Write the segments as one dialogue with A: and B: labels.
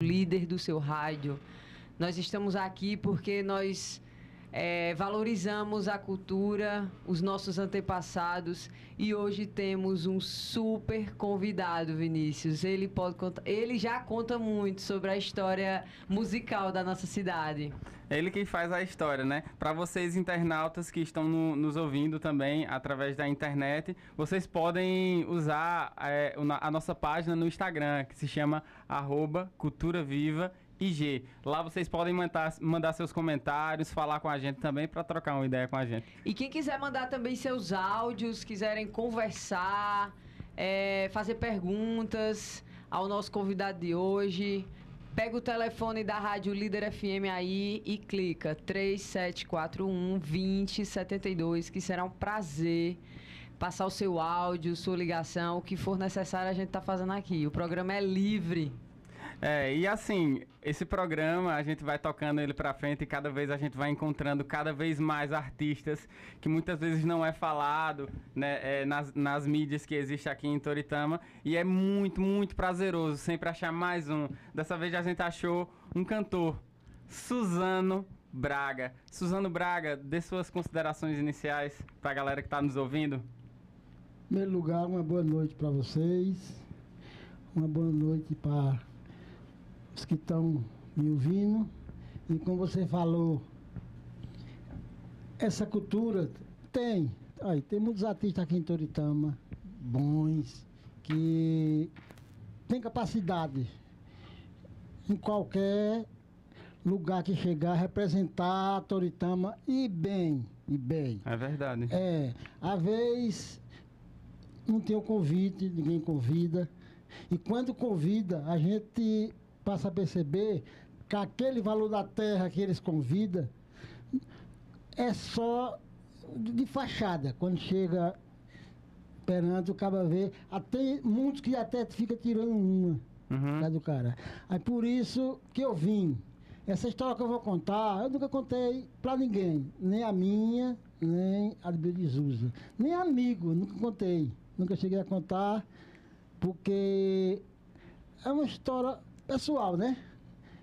A: líder do seu rádio. Nós estamos aqui porque nós é, valorizamos a cultura, os nossos antepassados e hoje temos um super convidado, Vinícius. Ele pode contar, ele já conta muito sobre a história musical da nossa cidade.
B: Ele que faz a história, né? Para vocês internautas que estão no, nos ouvindo também através da internet, vocês podem usar é, a nossa página no Instagram que se chama arroba Cultura Viva IG. Lá vocês podem mandar, mandar seus comentários, falar com a gente também para trocar uma ideia com a gente.
A: E quem quiser mandar também seus áudios, quiserem conversar, é, fazer perguntas ao nosso convidado de hoje, pega o telefone da Rádio Líder FM aí e clica 3741 2072, que será um prazer passar o seu áudio, sua ligação, o que for necessário a gente tá fazendo aqui. O programa é livre.
B: É, e assim, esse programa a gente vai tocando ele pra frente e cada vez a gente vai encontrando cada vez mais artistas que muitas vezes não é falado né, é, nas, nas mídias que existe aqui em Toritama. E é muito, muito prazeroso sempre achar mais um. Dessa vez a gente achou um cantor, Suzano Braga. Suzano Braga, dê suas considerações iniciais pra galera que tá nos ouvindo.
C: Em primeiro lugar, uma boa noite para vocês. Uma boa noite para os que estão me ouvindo. E como você falou, essa cultura tem. Aí, tem muitos artistas aqui em Toritama, bons, que tem capacidade em qualquer lugar que chegar, representar Toritama e bem, e bem.
B: É verdade.
C: É, às vezes não tem o convite, ninguém convida. E quando convida, a gente passa a perceber que aquele valor da terra que eles convidam é só de fachada. Quando chega perante o ver, até muitos que até fica tirando uma uhum. do cara. Aí por isso que eu vim. Essa história que eu vou contar, eu nunca contei pra ninguém. Nem a minha, nem a de Jesus. Nem amigo, nunca contei. Nunca cheguei a contar, porque é uma história pessoal, né?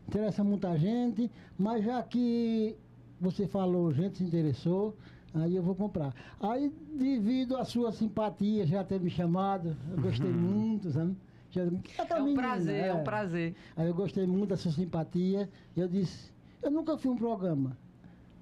C: Interessa muita gente, mas já que você falou, gente se interessou, aí eu vou comprar. Aí, devido à sua simpatia, já ter me chamado, eu gostei uhum. muito, sabe? Já,
A: é, é um menina, prazer, é. é um prazer.
C: Aí eu gostei muito da sua simpatia, eu disse, eu nunca fiz um programa,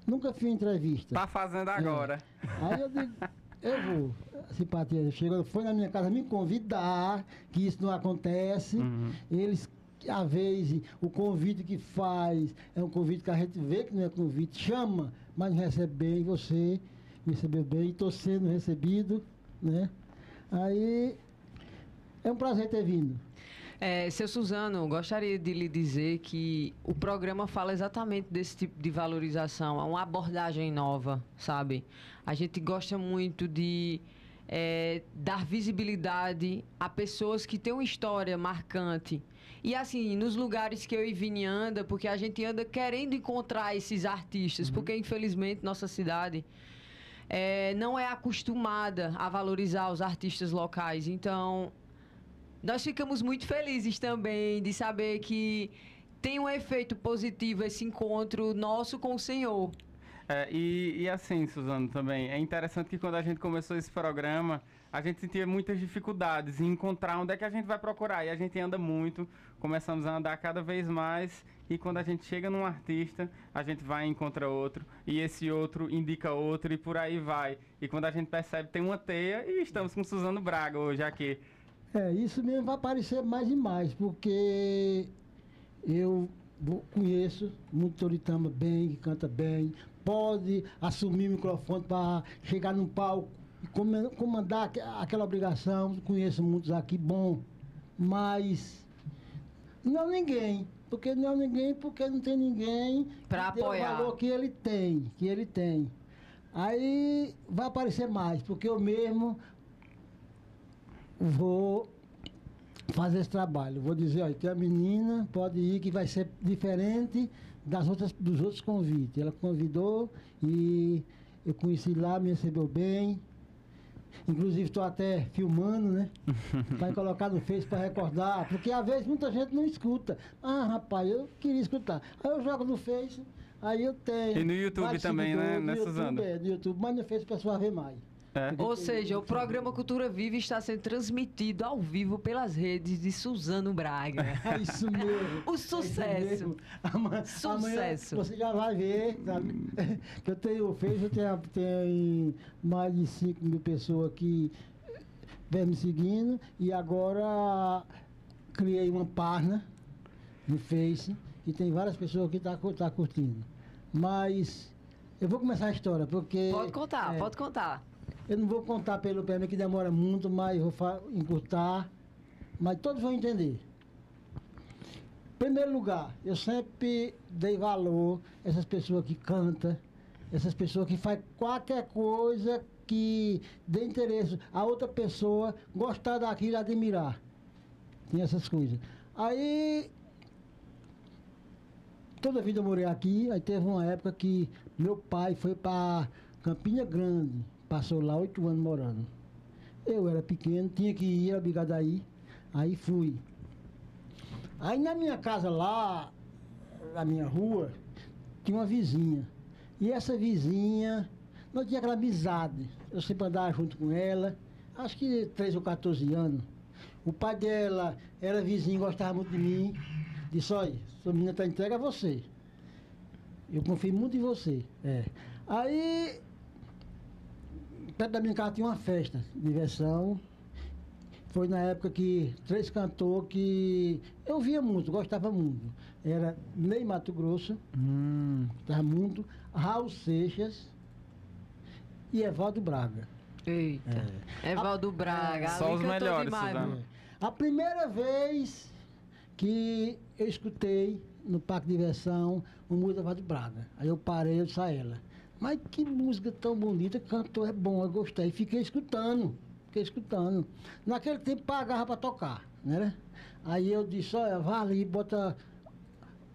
C: nunca fiz entrevista.
B: Tá fazendo agora.
C: É. Aí eu digo, eu vou. A simpatia chegou, foi na minha casa me convidar, que isso não acontece. Uhum. Eles a vez o convite que faz é um convite que a gente vê que não é convite, chama, mas recebe bem, você recebeu bem, estou sendo recebido, né? Aí é um prazer ter vindo.
A: É, seu Suzano, gostaria de lhe dizer que o programa fala exatamente desse tipo de valorização, é uma abordagem nova, sabe? A gente gosta muito de é, dar visibilidade a pessoas que têm uma história marcante. E assim, nos lugares que eu e Vini anda, porque a gente anda querendo encontrar esses artistas, uhum. porque infelizmente nossa cidade é, não é acostumada a valorizar os artistas locais. Então, nós ficamos muito felizes também de saber que tem um efeito positivo esse encontro nosso com o Senhor.
B: É, e, e, assim, Suzano, também, é interessante que quando a gente começou esse programa, a gente sentia muitas dificuldades em encontrar onde é que a gente vai procurar. E a gente anda muito, começamos a andar cada vez mais, e quando a gente chega num artista, a gente vai e encontra outro, e esse outro indica outro, e por aí vai. E quando a gente percebe, tem uma teia, e estamos com Suzano Braga hoje aqui.
C: É, isso mesmo vai aparecer mais e mais, porque eu conheço muito Toritama bem, que canta bem, pode assumir o microfone para chegar num palco e comandar aquela obrigação. Conheço muitos aqui, bom, mas não ninguém. Porque não ninguém, porque não tem ninguém
A: para apoiar
C: o valor que ele tem, que ele tem. Aí vai aparecer mais, porque eu mesmo vou fazer esse trabalho. Vou dizer, olha, tem a menina, pode ir, que vai ser diferente das outras, dos outros convites. Ela convidou e eu conheci lá, me recebeu bem. Inclusive estou até filmando, né? para colocar no Face para recordar. Porque às vezes muita gente não escuta. Ah, rapaz, eu queria escutar. Aí eu jogo no Face, aí eu tenho.
B: E no YouTube também, né, né,
C: No YouTube,
B: Suzana?
C: É, no YouTube, mas no Face o pessoal vê mais.
B: É.
A: Ou seja, o programa Cultura Viva está sendo transmitido ao vivo pelas redes de Suzano Braga.
C: É isso mesmo.
A: O
C: É
A: sucesso.
C: mesmo. Amanhã,
A: Sucesso.
C: amanhã você já vai ver, sabe? Que eu tenho o Face, eu tenho, tenho mais de 5 mil pessoas que vem me seguindo e agora criei uma página no Face e tem várias pessoas que estão tá, tá curtindo. Mas eu vou começar a história, porque.
A: Pode contar,
C: é,
A: pode contar.
C: Eu não vou contar pelo PM que demora muito, mas vou encurtar. Mas todos vão entender. Primeiro lugar, eu sempre dei valor a essas pessoas que cantam, essas pessoas que fazem qualquer coisa que dê interesse a outra pessoa gostar daquilo admirar. Tem essas coisas. Aí, toda a vida eu morei aqui, aí teve uma época que meu pai foi para Campina Grande, passou lá oito anos morando. Eu era pequeno, tinha que ir, obrigado a ir, aí fui. Aí na minha casa lá, na minha rua, tinha uma vizinha. E essa vizinha, nós tinha aquela amizade. Eu sempre andava junto com ela, acho que 13 ou 14 anos. O pai dela era vizinho, gostava muito de mim. Disse, olha, sua menina está entregue a você. Eu confio muito em você. É. Aí, perto da minha casa tinha uma festa, diversão. Foi na época que três cantores que eu via muito, gostava muito. Era Ney Mato Grosso,
B: Hum,
C: muito, Raul Seixas e Evaldo Braga.
A: Eita. Evaldo Braga.
B: Só os melhores,
A: demais,
B: Suzano.
A: viu?
C: A primeira vez que eu escutei no Parque de Diversão uma música do Evaldo Braga. Aí eu parei e disse a ela, mas que música tão bonita, cantor é bom, eu gostei. Fiquei escutando, fiquei escutando. Naquele tempo pagava para tocar, né? Aí eu disse, olha, vá ali, bota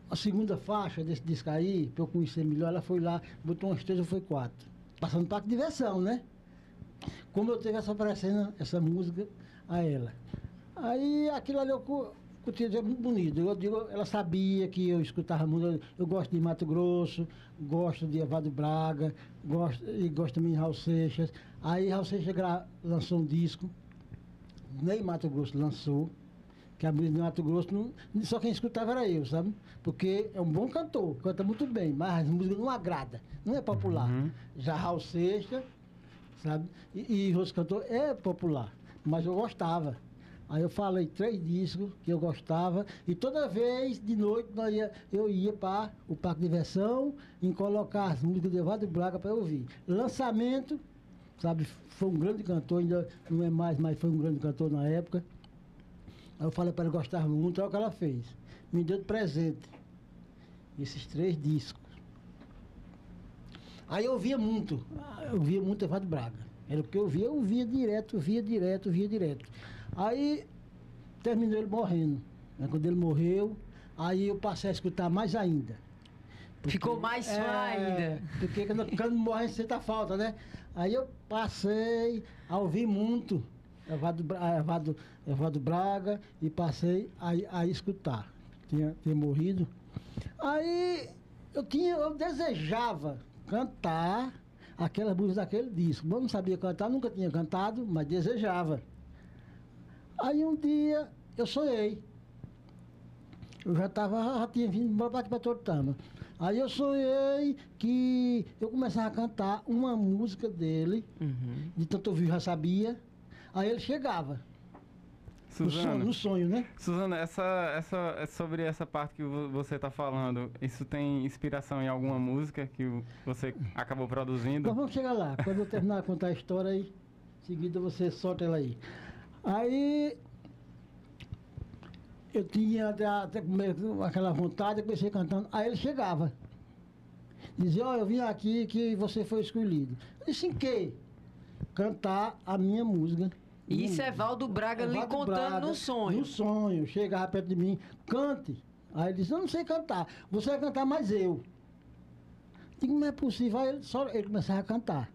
C: a segunda faixa desse disco aí, para eu conhecer melhor. Ela foi lá, botou umas três foi quatro. Passando de Diversão, né? como eu tive essa essa música a ela. Aí aquilo ali eu cu- curti, é muito bonito. Eu digo, ela sabia que eu escutava música, eu gosto de Mato Grosso, gosto de Evado Braga, gosto, e gosto também de Raul Seixas. Aí Raul Seixas gra- lançou um disco, nem Mato Grosso lançou, que a música de Mato Grosso, não, só quem escutava era eu, sabe? Porque é um bom cantor, canta muito bem, mas a música não agrada, não é popular.
B: Uhum.
C: Já Raul Seixas, sabe? E, e outros cantores é popular, mas eu gostava. Aí eu falei três discos que eu gostava e toda vez de noite nós ia- eu ia para o Parque de Diversão em colocar as músicas de Evandro Braga para ouvir. Lançamento, sabe? Foi um grande cantor, ainda não é mais, mas foi um grande cantor na época. Aí eu falei para ela gostar muito, olha o que ela fez. Me deu de presente esses três discos. Aí eu via muito, eu via muito Evandro Braga. Era o que eu via, eu via direto, via direto, via direto. Aí terminou ele morrendo. né? Quando ele morreu, aí eu passei a escutar mais ainda.
A: Ficou mais fã ainda.
C: Porque quando, quando morre, senta falta, né? Aí eu passei a ouvir muito Evado, Evado, Evado Braga e passei a, a escutar. Tinha, tinha morrido. Aí eu tinha, eu desejava cantar aquelas músicas daquele disco. Eu não sabia cantar, nunca tinha cantado, mas desejava. Aí um dia eu sonhei. Eu já estava, já tinha vindo embora para aqui para Tortama. Aí eu sonhei que eu começava a cantar uma música dele,
A: Uhum.
C: de tanto ouvir, já sabia. Aí ele chegava. No sonho,
B: Suzana,
C: no sonho, né?
B: Suzana, essa, essa, é sobre essa parte que vo- você está falando, isso tem inspiração em alguma música que você acabou produzindo?
C: Nós vamos chegar lá. Quando eu terminar de contar a história aí, em seguida você solta ela aí. Aí eu tinha até, até aquela vontade, eu comecei cantando. Aí ele chegava. Dizia, ó, eu vim aqui que você foi escolhido. Eu disse, em quê? Cantar a minha música.
A: Isso é Valdo Braga lhe
C: Evaldo
A: contando
C: Braga,
A: no sonho.
C: No sonho. Chegava perto de mim, cante. Aí ele disse, eu não sei cantar. Você vai cantar mais eu. Digo, não é possível. Aí ele, só, ele começava a cantar.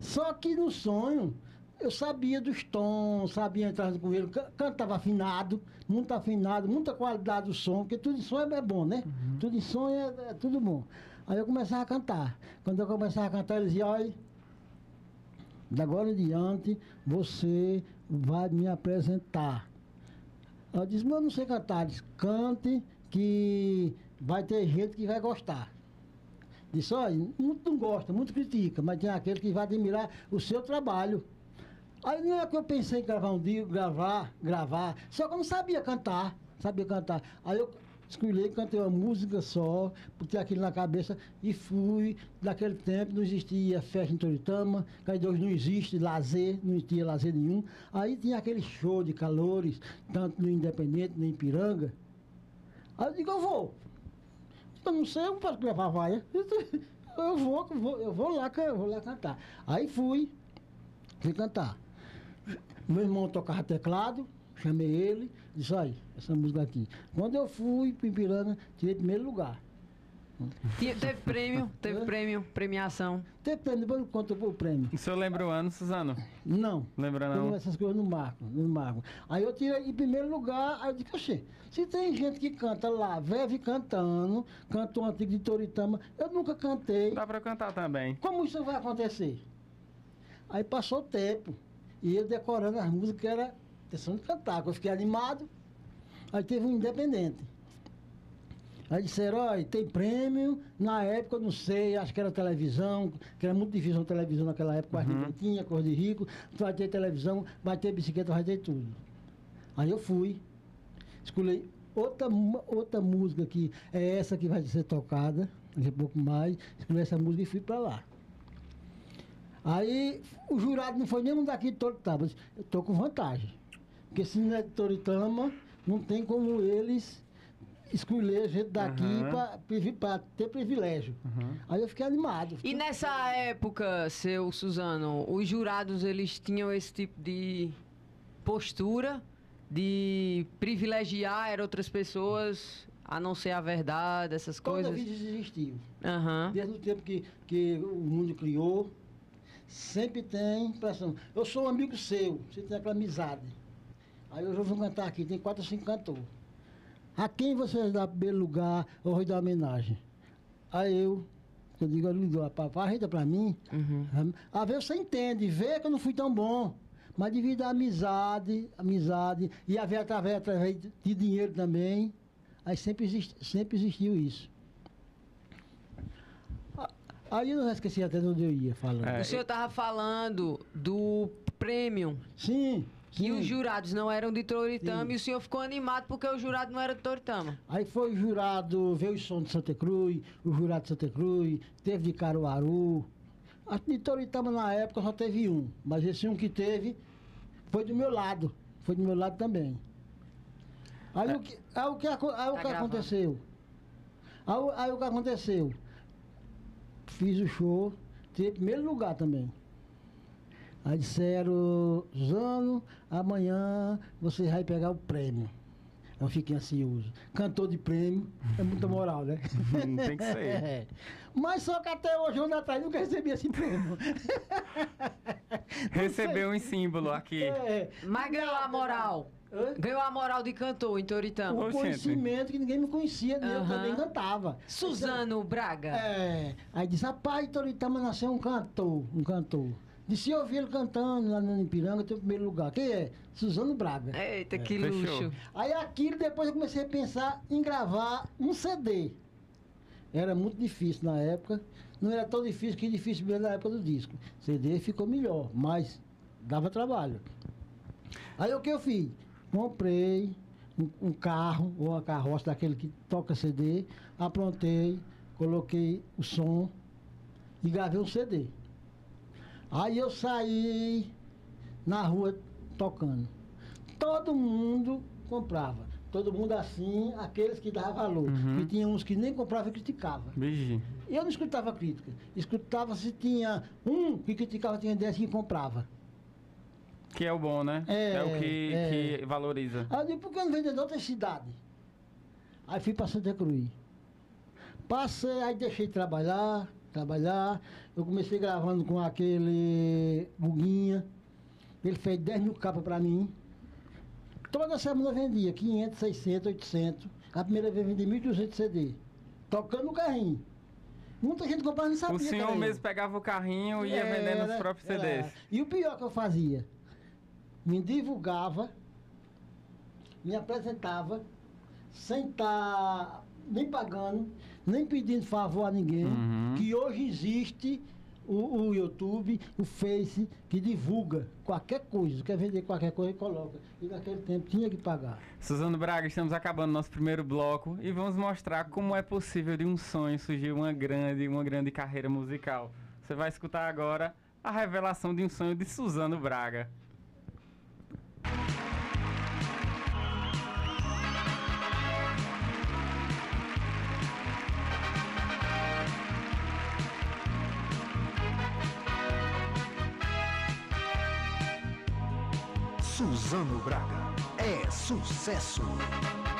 C: Só que no sonho, eu sabia dos tons, sabia entrar no can- cantava afinado, muito afinado, muita qualidade do som, porque tudo em som é, é bom, né? Tudo em som é, é tudo bom. Aí eu começava a cantar. Quando eu começava a cantar, eles diziam, olha, de agora em diante, você vai me apresentar. Eu disse, mas eu não sei cantar. Disse, cante que vai ter gente que vai gostar. Disse, olha, muito não gosta, muito critica, mas tem aquele que vai admirar o seu trabalho. Aí não é que eu pensei em gravar um dia, gravar, gravar, só que eu não sabia cantar, sabia cantar. Aí eu escolhi, cantei uma música só, botei aquilo na cabeça e fui. Naquele tempo não existia festa em Toritama, Caidoz não existe lazer, não existia lazer nenhum. Aí tinha aquele show de calores, tanto no Independente, no Ipiranga. Aí eu digo, eu vou. Eu não sei, eu não posso gravar vaia. Eu vou, eu vou, eu vou lá, eu vou lá cantar. Aí fui, fui cantar. Meu irmão tocava teclado, chamei ele, disse, aí, essa música aqui. Quando eu fui para Ipiranga, tirei primeiro lugar.
A: Tinha- teve prêmio, teve
C: Hã?
A: prêmio, premiação.
C: Teve prêmio, depois eu conto o prêmio.
B: O senhor lembra o ano, Suzano?
C: Não.
B: Lembra
C: Eu
B: não?
C: essas coisas não marcam, não marcam. Aí eu tirei em primeiro lugar, aí eu disse, oxê, se tem gente que canta lá, Veve cantando, cantou antigo de Toritama, eu nunca cantei.
B: Dá pra cantar também.
C: Como isso vai acontecer? Aí passou o tempo. E eu decorando as músicas que era questão de cantar, eu fiquei animado. Aí teve um independente. Aí disseram, olha, tem prêmio, na época eu não sei, acho que era televisão, que era muito difícil uma televisão naquela época, quase
B: Uhum.
C: ninguém tinha, cor de rico, vai ter televisão, vai ter bicicleta, vai ter tudo. Aí eu fui, escolhi outra, outra música que é essa que vai ser tocada, daqui a pouco mais, escolhi essa música e fui para lá. Aí o jurado não foi nenhum daqui de Toritama, eu disse, eu estou com vantagem. Porque se não é de Toritama, não tem como eles escolher gente daqui
B: Uhum.
C: para ter privilégio. Aí eu fiquei animado.
A: E nessa época, seu Suzano, os jurados eles tinham esse tipo de postura de privilegiar outras pessoas, a não ser a verdade, essas
C: Toda
A: coisas.
C: vida isso existiu.
A: Aham.
C: Desde o tempo que, que o mundo criou, sempre tem pressão. Eu sou um amigo seu, você tem aquela amizade. Aí eu vou cantar aqui, tem quatro ou cinco cantores. A quem você dar primeiro lugar ou vai dar homenagem? A eu. Eu digo, eu digo, papai, renda pra mim.
A: Uhum.
C: Às vezes você entende, vê que eu não fui tão bom. Mas devido à amizade, amizade, e haver através, através de dinheiro também, aí sempre, existe, sempre existiu isso. Aí eu não esqueci até de onde eu ia falando.
B: É.
A: O senhor estava falando do prêmio,
C: Sim,
A: que
C: sim.
A: os jurados não eram de Toritama
C: Sim.
A: e o senhor ficou animado porque o jurado não era de Toritama.
C: Aí foi o jurado, veio o som de Santa Cruz, o jurado de Santa Cruz, teve de Caruaru. A de Toritama na época só teve um, mas esse um que teve foi do meu lado, foi do meu lado também. Aí o que, aí o que, aí o
A: Tá
C: que
A: gravando.
C: aconteceu? Aí, aí o que aconteceu? Fiz o show, tive primeiro lugar também. Aí disseram, Zano, amanhã você vai pegar o prêmio. Eu fiquei ansioso. Cantor de prêmio, é muita moral, né?
B: Tem que ser.
C: É. Mas só que até hoje, um ano atrás, nunca recebi esse prêmio.
B: Recebeu em símbolo aqui.
C: É.
A: Mas ganhou a moral.
C: Hã?
A: Ganhou a moral de cantor em Toritama.
C: O conhecimento que ninguém me conhecia, nem eu também cantava.
A: Suzano Braga.
C: É. Aí disse, rapaz, Toritama nasceu um cantor, um cantor. Disse, eu ouvi ele cantando lá no Ipiranga, tem o primeiro lugar. Quem é? Suzano Braga.
A: Eita, que
B: Fechou.
A: luxo.
C: Aí aquilo, depois eu comecei a pensar em gravar um CD. Era muito difícil na época. Não era tão difícil que difícil mesmo na época do disco. CD ficou melhor, mas dava trabalho. Aí o que eu fiz? Comprei um, um carro, ou uma carroça daquele que toca CD, aprontei, coloquei o som e gravei um CD. Aí eu saí na rua tocando. Todo mundo comprava. Todo mundo assim, aqueles que davam valor.
B: Uhum.
C: E tinha uns que nem compravam e criticavam. Eu não escutava crítica. Escutava se tinha um que criticava, tinha dez que comprava.
B: Que é o bom, né?
C: É,
B: o que,
C: é.
B: que valoriza.
C: Aí eu digo, por que não vender de outra cidade? Aí fui para Santa Cruz. Passei, aí deixei de trabalhar, trabalhar. Eu comecei gravando com aquele Guguinha.
D: Ele fez 10 mil capas para mim. Toda semana eu vendia 500, 600, 800. A primeira vez vendi 1.200 CD. Tocando no carrinho. Muita gente comprava nem sabia.
B: O senhor mesmo
D: eu.
B: pegava o carrinho e ia
D: Era,
B: vendendo os próprios
D: era.
B: CDs.
D: E o pior que eu fazia, me divulgava, me apresentava, sem estar nem pagando, nem pedindo favor a ninguém,
B: Uhum.
D: que hoje existe o, o YouTube, o Face, que divulga qualquer coisa, quer vender qualquer coisa e coloca. E naquele tempo tinha que pagar.
B: Suzano Braga, estamos acabando nosso primeiro bloco e vamos mostrar como é possível de um sonho surgir uma grande, uma grande carreira musical. Você vai escutar agora a revelação de um sonho de Suzano Braga.
C: Sucesso.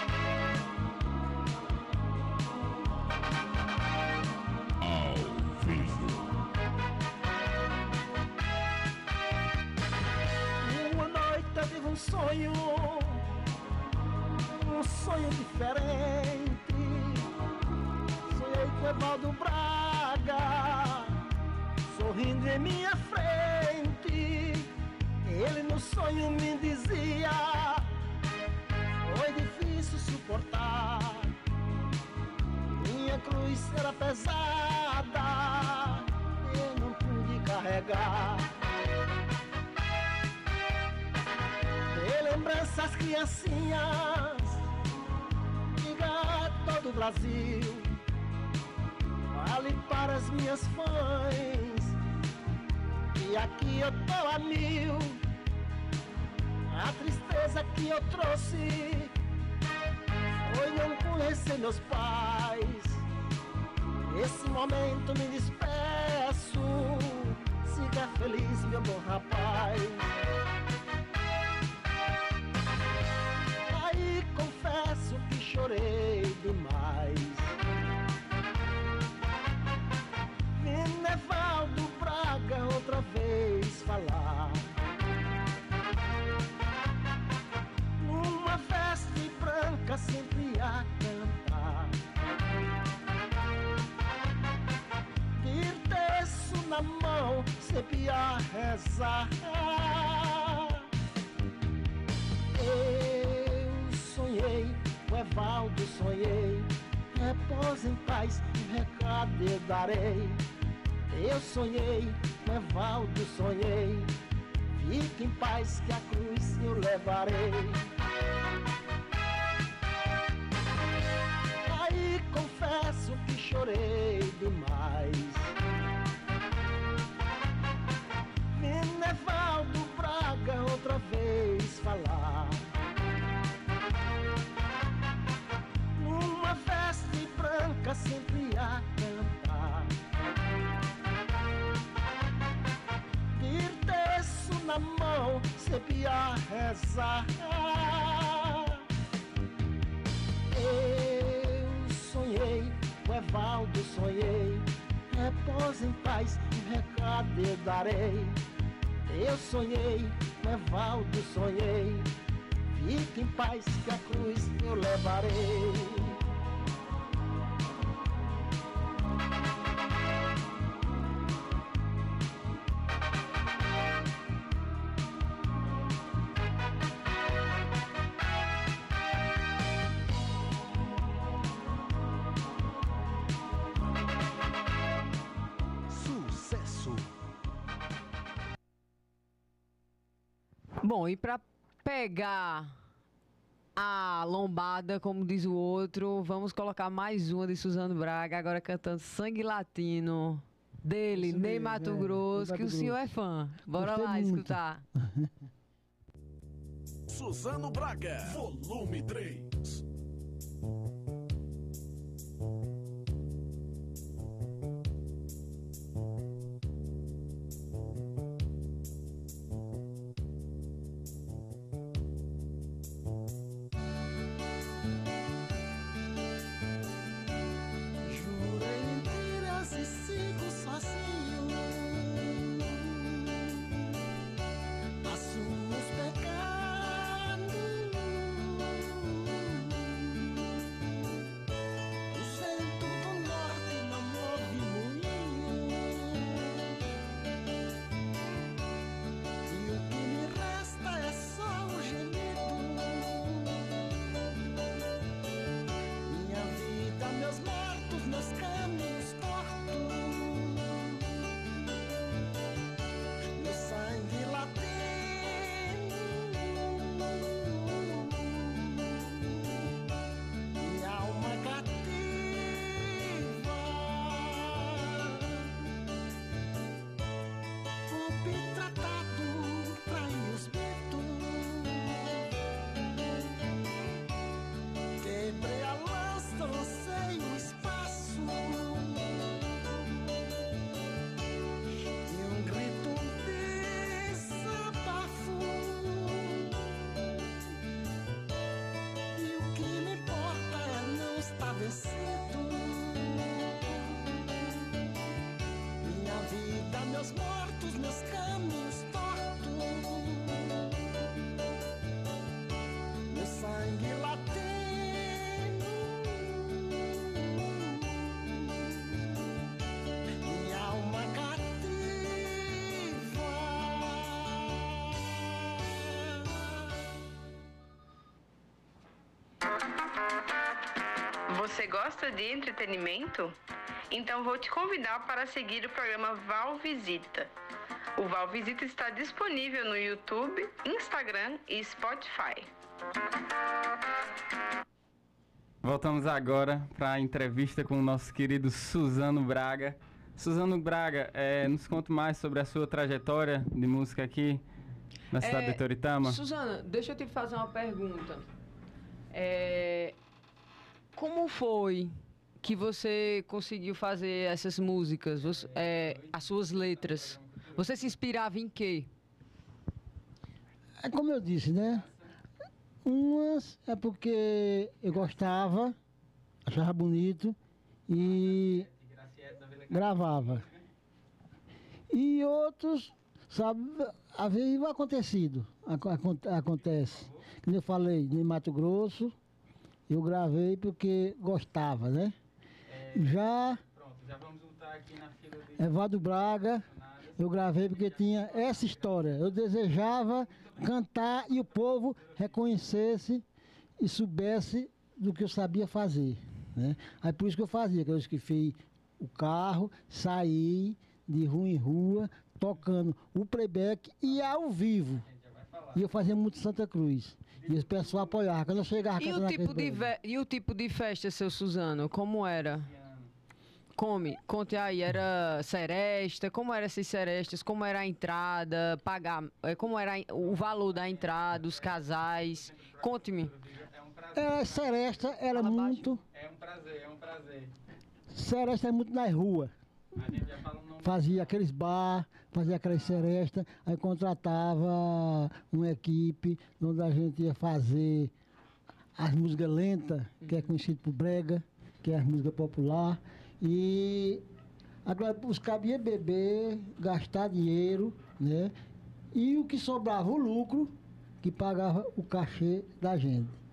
E: Eu darei. Eu sonhei, Evaldo sonhei. Fique em paz que a cruz eu levarei. Eu darei. Eu sonhei, Evaldo sonhei. Fique em paz que a cruz eu levarei.
A: Bom, e pra pegar a lombada, como diz o outro, vamos colocar mais uma de Suzano Braga, agora cantando Sangue Latino. Dele,
D: Isso
A: Ney
D: mesmo,
A: Mato
D: é,
A: Grosso, que o senhor é fã. Bora
D: Gostei
A: lá
D: muito.
A: escutar.
C: Suzano Braga, volume 3.
F: Você gosta de entretenimento? Então vou te convidar para seguir o programa Val Visita. O Val Visita está disponível no YouTube, Instagram e Spotify.
B: Voltamos agora para a entrevista com o nosso querido Suzano Braga. Suzano Braga, eh, nos conta mais sobre a sua trajetória de música aqui na cidade
A: É,
B: de Toritama.
A: Suzana, deixa eu te fazer uma pergunta. É, como foi que você conseguiu fazer essas músicas, você- é, as suas letras? Você se inspirava em quê?
C: É como eu disse, né? Umas é porque eu gostava, achava bonito e gravava. E outros, sabe, às vezes acontecido aco- acon- acontece. Como eu falei, em Mato Grosso, eu gravei porque gostava, né? Já
B: Pronto, já vamos voltar aqui na fila de
C: Evado Braga, eu gravei porque tinha essa história. Eu desejava cantar e o povo reconhecesse e soubesse do que eu sabia fazer. Né? Aí por isso que eu fazia, que eu esqueci o carro, saí de rua em rua, tocando o playback e ao vivo. E eu fazia muito Santa Cruz. E o pessoal apoiava. Quando eu chegava
A: E o, tipo de ve- e o tipo de festa, seu Suzano, como era? Come, conte aí, era seresta, como eram essas serestas, como era a entrada, pagar, eh, como era o valor da entrada, os casais, conte-me.
C: É, Seresta era
A: Fala baixo.
C: muito.
B: É um prazer, é um prazer.
C: Seresta era muito nas ruas.
B: A gente já fala o nome.
C: fazia aqueles bar, fazia aquelas serestas, aí contratava uma equipe onde a gente ia fazer as músicas lentas, que é conhecido por brega, que é as músicas popular, e agora os cabos iam beber, gastar dinheiro, né? E o que sobrava o lucro, que pagava o cachê da gente.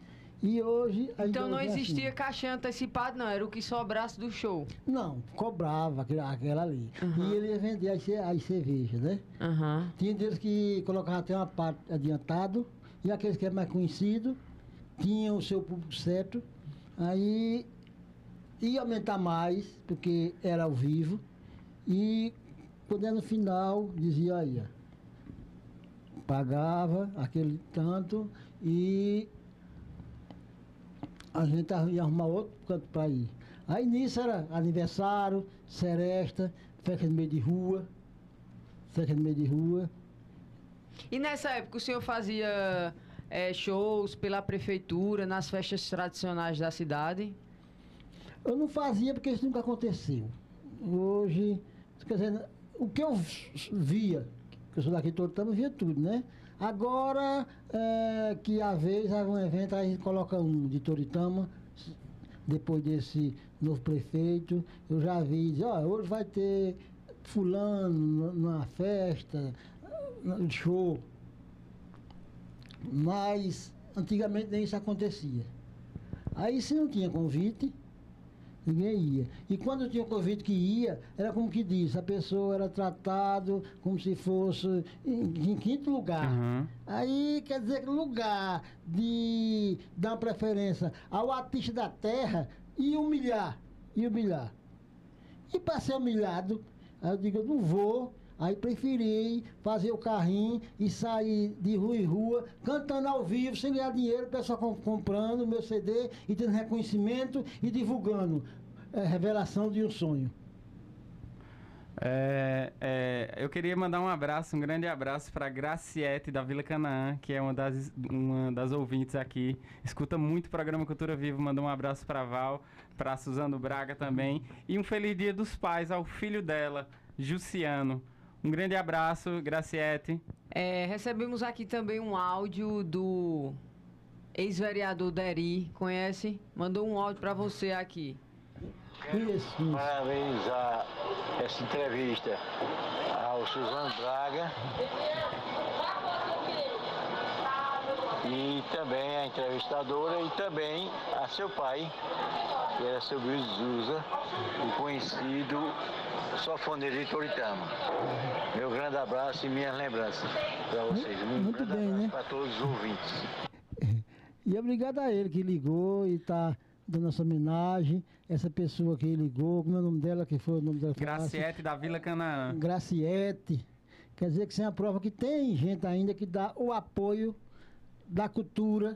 C: E hoje... a
A: Então não
C: é assim.
A: existia cachê antecipado, não, era o que sobrasse do show.
C: Não, cobrava aquela, aquela ali. E ele ia vender as, as cervejas, né?
A: Aham.
C: Tinha deles que colocavam até uma parte adiantado, e aqueles que é mais conhecido tinham o seu público certo. Aí ia aumentar mais, porque era ao vivo, e quando era no final, dizia aí, ó, pagava aquele tanto e a gente ia arrumar outro canto para ir. Aí nisso era aniversário, seresta, festa no meio de rua, festa no meio de rua.
A: E nessa época o senhor fazia eh, shows pela prefeitura, nas festas tradicionais da cidade?
C: Eu não fazia porque isso nunca aconteceu. Hoje, quer dizer, o que eu via, que eu sou daqui Tortama, eu via tudo, né? Agora, é, que às vezes há um evento, aí a gente coloca um de Toritama, depois desse novo prefeito, eu já vi, diz, ó, hoje vai ter fulano numa festa, no show. Mas antigamente nem isso acontecia. Aí se não tinha convite, ninguém ia. E quando tinha convite que ia, era como que diz, a pessoa era tratado como se fosse em, em quinto lugar.
B: Uhum.
C: Aí quer dizer que lugar de dar preferência ao artista da terra e humilhar, e humilhar. E para ser humilhado, aí eu digo, eu não vou. Aí preferi fazer o carrinho e sair de rua em rua, cantando ao vivo, sem ganhar dinheiro, o pessoal com- comprando o meu CD e tendo reconhecimento e divulgando é, revelação de um sonho.
B: É, é, eu queria mandar um abraço, um grande abraço para Graciete da Vila Canaã, que é uma das, uma das ouvintes aqui. Escuta muito o programa Cultura Viva. Manda um abraço para Val, para Suzano Braga também. E um feliz dia dos pais ao filho dela, Jussiano. Um grande abraço, Graciete.
A: Eh, recebemos aqui também um áudio do ex-vereador Deri, conhece? Mandou um áudio para você aqui.
C: Isso.
G: Parabéns a essa entrevista ao Suzano Braga e também a entrevistadora e também a seu pai, que era seu Luiz Zusa, o conhecido sofoneiro de Toritama. Meu grande abraço e minhas lembranças para vocês.
C: Muito
G: grande
C: bem, né?
G: para todos os ouvintes.
C: E obrigado a ele que ligou e está dando essa homenagem. Essa pessoa que ligou, como é o nome dela, que foi o nome dela?
B: Graciete da Vila Canaã.
C: Graciete. Quer dizer que isso é uma prova que tem gente ainda que dá o apoio da cultura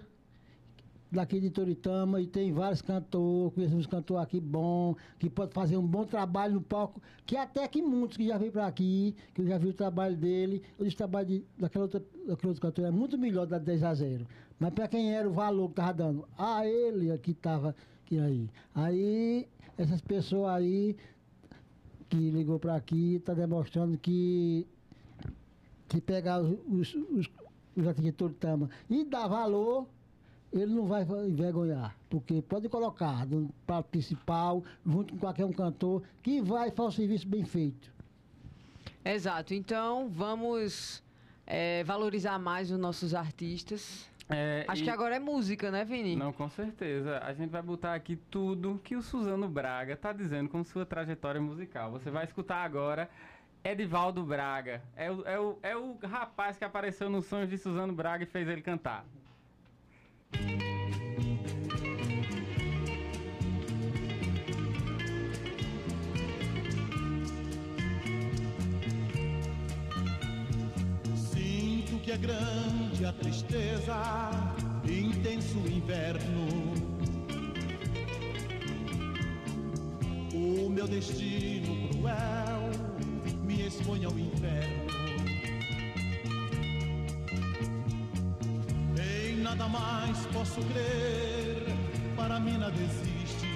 C: daqui de Toritama e tem vários cantores, conhecemos cantor aqui bom, que pode fazer um bom trabalho no palco, que até que muitos que já veio para aqui, que eu já vi o trabalho dele, o trabalho de, daquela outra, daquele outro cantor é muito melhor da 10 a 0. Mas para quem era o valor que tava dando? A ele que tava aqui aí. Aí essas pessoas aí que ligou para aqui está demonstrando que que pegar os, os, os, os de Toritama e dar valor ele não vai envergonhar, porque pode colocar no prato principal, junto com qualquer um cantor, que vai fazer o serviço bem feito.
A: Exato. Então, vamos é, valorizar mais os nossos artistas.
B: É,
A: Acho
B: e-
A: que agora é música, né, Vini?
B: Não, com certeza. A gente vai botar aqui tudo que o Suzano Braga tá dizendo com sua trajetória musical. Você vai escutar agora Edivaldo Braga. É o, é o, é o rapaz que apareceu nos sonhos de Suzano Braga e fez ele cantar.
H: Sinto que é grande a tristeza, intenso o inverno. O meu destino cruel me expõe ao inferno. Nada mais posso crer, para mim nada existe.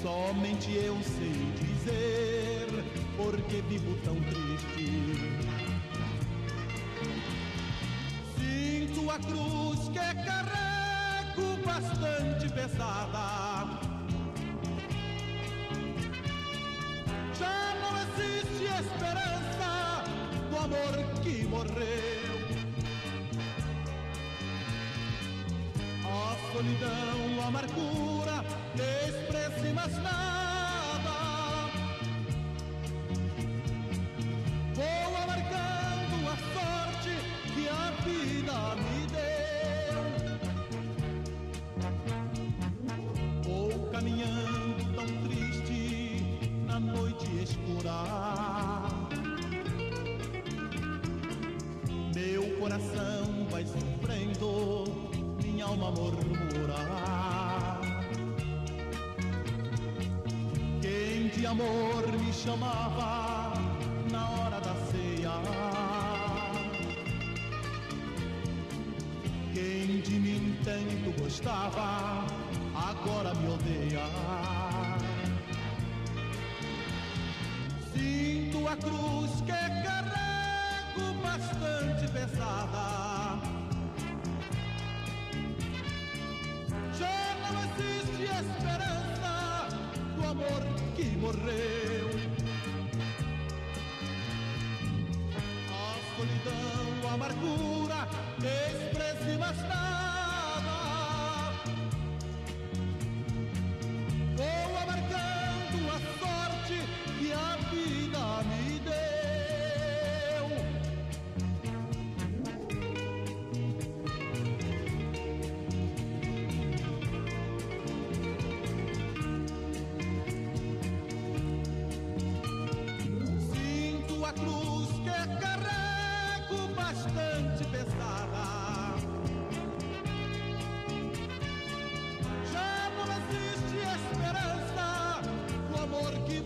H: Somente eu sei dizer porque vivo tão triste. Sinto a cruz que carrego bastante pesada. Já não existe esperança do amor que morreu. A solidão, a amargura, expresse mais nada. Amor me chamava na hora da ceia? Quem de mim tanto gostava, agora me odeia. Sinto a cruz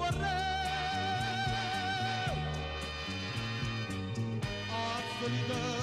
H: amor que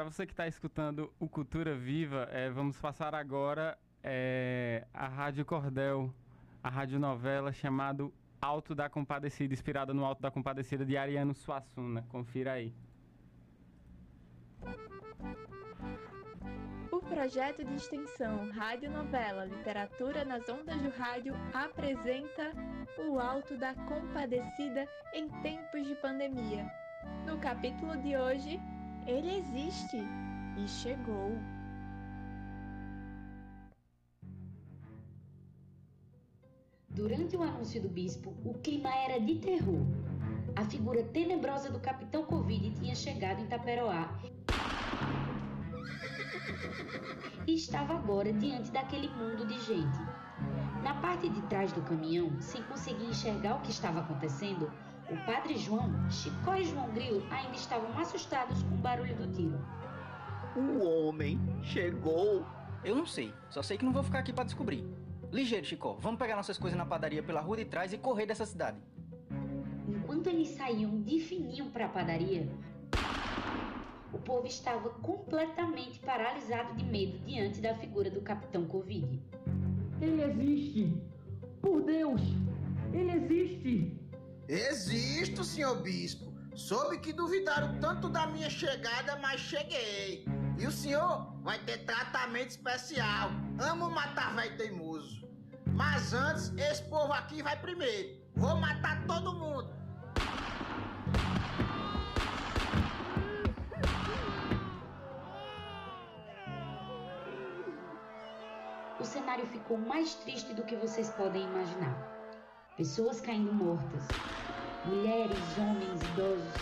B: Para você que está escutando o Cultura Viva, eh, vamos passar agora eh, a Rádio Cordel, a radionovela chamado Alto da Compadecida, inspirada no Alto da Compadecida de Ariano Suassuna. Confira aí.
I: O projeto de extensão Rádio Novela Literatura nas Ondas do Rádio apresenta O Alto da Compadecida em Tempos de Pandemia. No capítulo de hoje, Ele existe e chegou.
J: Durante o anúncio do bispo, o clima era de terror. A figura tenebrosa do capitão Covid tinha chegado em Taperoá e estava agora diante daquele mundo de gente. Na parte de trás do caminhão, sem conseguir enxergar o que estava acontecendo, o padre João, Chicó e João Grilo ainda estavam assustados com o barulho do tiro.
K: O homem chegou.
L: Eu não sei, só sei que não vou ficar aqui para descobrir. Ligeiro, Chicó, vamos pegar nossas coisas na padaria pela rua de trás e correr dessa cidade.
J: Enquanto eles saíam de fininho para a padaria, o povo estava completamente paralisado de medo diante da figura do Capitão Covid.
M: Ele existe! Por Deus! Ele existe!
N: Existo, senhor bispo. Soube que duvidaram tanto da minha chegada, mas cheguei. E o senhor vai ter tratamento especial. Amo matar velho teimoso. Mas antes, esse povo aqui vai primeiro. Vou matar todo mundo.
J: o cenário ficou mais triste do que vocês podem imaginar. Pessoas caindo mortas, mulheres, homens, idosos.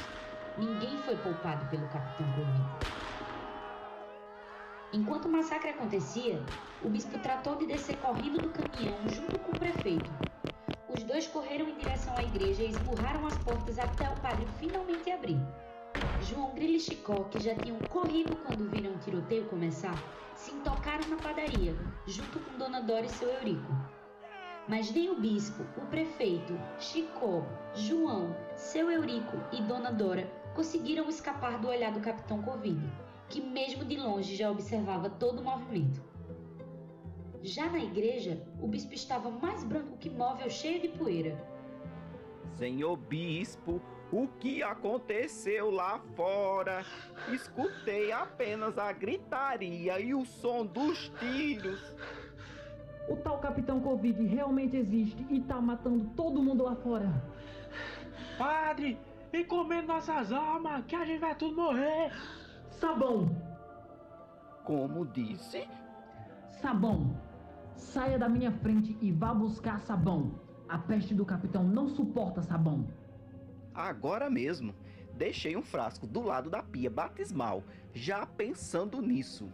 J: Ninguém foi poupado pelo Capitão Covid. Enquanto o massacre acontecia, o bispo tratou de descer correndo do caminhão junto com o prefeito. Os dois correram em direção à igreja e esburraram as portas até o padre finalmente abrir. João Grilo e Chicó, que já tinham corrido quando viram o tiroteio começar, se intocaram na padaria, junto com Dona Dora e seu Eurico. Mas nem o bispo, o prefeito, Chicó, João, seu Eurico e Dona Dora conseguiram escapar do olhar do Capitão Covid, que mesmo de longe já observava todo o movimento. Já na igreja, o bispo estava mais branco que móvel cheio de poeira.
K: Senhor bispo, o que aconteceu lá fora? Escutei apenas a gritaria e o som dos tiros.
M: O tal Capitão Covid realmente existe e tá matando todo mundo lá fora.
O: Padre, e comendo nossas almas, que a gente vai tudo morrer.
M: Sabão.
K: Como disse?
M: Sabão. Saia da minha frente e vá buscar sabão. A peste do capitão não suporta sabão.
K: Agora mesmo. Deixei um frasco do lado da pia batismal, já pensando nisso.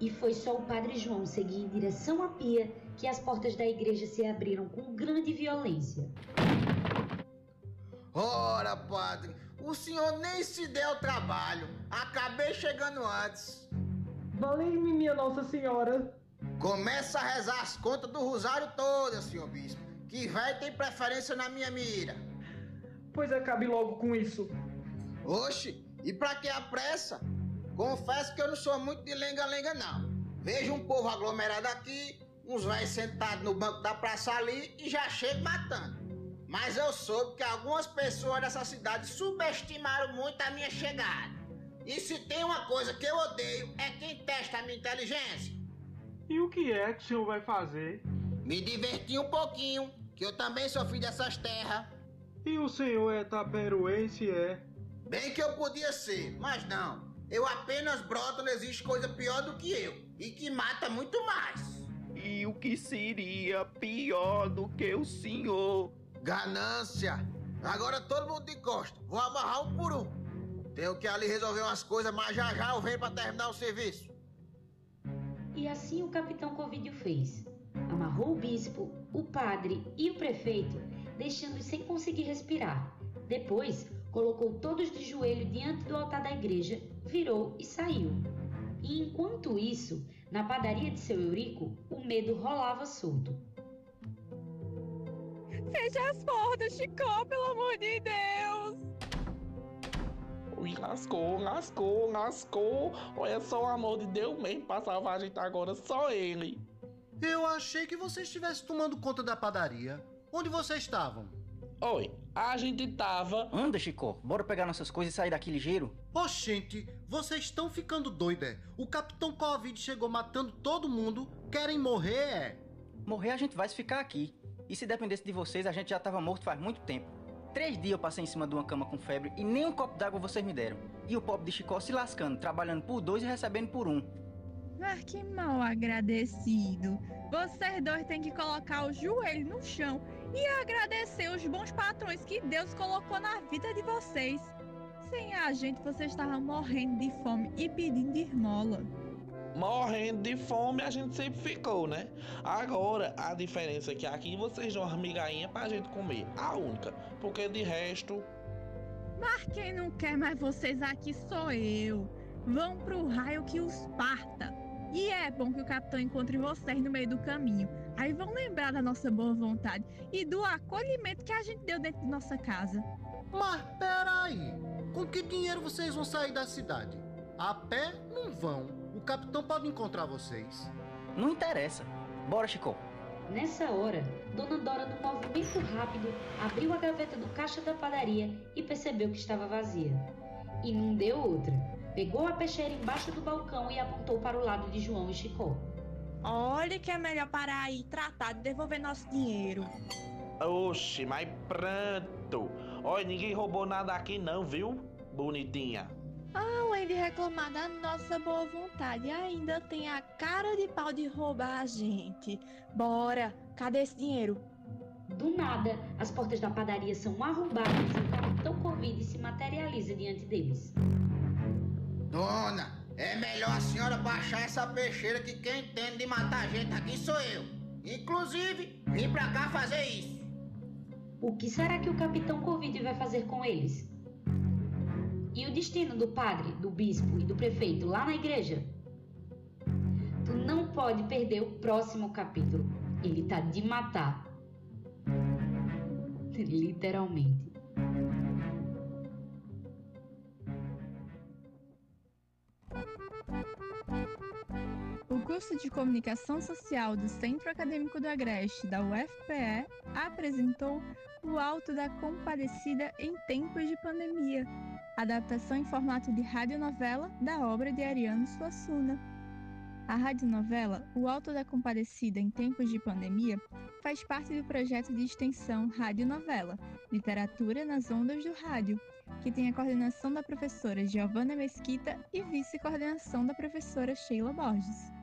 J: E foi só o padre João seguir em direção à pia que as portas da igreja se abriram com grande violência.
N: Ora, padre, o senhor nem se deu trabalho. Acabei chegando antes.
M: Valei-me, minha Nossa Senhora.
N: Começa a rezar as contas do rosário todas, senhor bispo. Que velho tem preferência na minha mira.
M: Pois acabe logo com isso.
N: Oxe, e pra que a pressa? Confesso que eu não sou muito de lenga-lenga, não. Vejo um povo aglomerado aqui, uns velhos sentados no banco da praça ali e já chego matando. Mas eu soube que algumas pessoas dessa cidade subestimaram muito a minha chegada. E se tem uma coisa que eu odeio é quem testa a minha inteligência.
O: E o que é que o senhor vai fazer?
N: Me divertir um pouquinho, que eu também sou filho dessas terras.
O: E o senhor é taperoense, é?
N: Bem que eu podia ser, mas não. Eu apenas broto, não existe coisa pior do que eu. E que mata muito mais.
K: E o que seria pior do que o senhor?
N: Ganância. Agora todo mundo de costa. Vou amarrar um por um. Tenho que ali resolver umas coisas, mas já já eu venho para terminar o serviço.
J: E assim o capitão Covidio fez. Amarrou o bispo, o padre e o prefeito, deixando-os sem conseguir respirar. Depois, colocou todos de joelho diante do altar da igreja, virou e saiu. E enquanto isso, na padaria de seu Eurico, o medo rolava solto.
I: Fecha as portas, Chicó, pelo amor de Deus!
P: Ui, lascou, lascou, lascou. Olha só o amor de Deus mesmo pra salvar a gente agora, só ele.
E: Eu achei que vocês estivessem tomando conta da padaria. Onde vocês estavam?
P: Oi, A gente tava.
L: Anda, Chico, bora pegar nossas coisas e sair daqui ligeiro?
E: Oxente, vocês estão ficando doida. O Capitão Covid chegou matando todo mundo. Querem morrer, é?
L: Morrer a gente vai se ficar aqui. E se dependesse de vocês, a gente já tava morto faz muito tempo. Três dias eu passei em cima de uma cama com febre e nem um copo d'água vocês me deram. E o pobre de Chicó se lascando, trabalhando por dois e recebendo por um.
I: Mas que mal agradecido. Vocês dois têm que colocar o joelho no chão e agradecer os bons patrões que Deus colocou na vida de vocês. Sem a gente, vocês estavam morrendo de fome e pedindo esmola.
P: Morrendo de fome a gente sempre ficou, né? Agora a diferença é que aqui vocês dão uma migainha pra gente comer. A única. Porque de resto.
I: Mas quem não quer mais vocês aqui sou eu. Vão pro raio que os parta. E é bom que o capitão encontre vocês no meio do caminho. Aí vão lembrar da nossa boa vontade e do acolhimento que a gente deu dentro de nossa casa.
E: Mas peraí, com que dinheiro vocês vão sair da cidade? A pé não vão. O capitão pode encontrar vocês.
L: Não interessa. Bora, Chico.
J: Nessa hora, Dona Dora, num movimento rápido, abriu a gaveta do caixa da padaria e percebeu que estava vazia. E não deu outra. Pegou a peixeira embaixo do balcão e apontou para o lado de João e Chicó.
I: Olha que é melhor parar aí, tratar de devolver nosso dinheiro.
P: Oxe, mas pronto. Olha, ninguém roubou nada aqui não, viu? Bonitinha.
I: Além de reclamar da nossa boa vontade, ainda tem a cara de pau de roubar a gente. Bora, cadê esse dinheiro?
J: Do nada, as portas da padaria são arrombadas e o capitão Covid se materializa diante deles.
N: Dona, é melhor a senhora baixar essa peixeira que quem entende de matar gente aqui sou eu. Inclusive, vim pra cá fazer isso.
J: O que será que o capitão Covid vai fazer com eles? E o destino do padre, do bispo e do prefeito lá na igreja? Tu não pode perder o próximo capítulo. Ele tá de matar. Literalmente.
I: Curso de Comunicação Social do Centro Acadêmico do Agreste, da UFPE, apresentou O Alto da Compadecida em Tempos de Pandemia, adaptação em formato de radionovela da obra de Ariano Suassuna. A radionovela O Alto da Compadecida em Tempos de Pandemia faz parte do projeto de extensão Radionovela, Literatura nas Ondas do Rádio, que tem a coordenação da professora Giovanna Mesquita e vice-coordenação da professora Sheila Borges.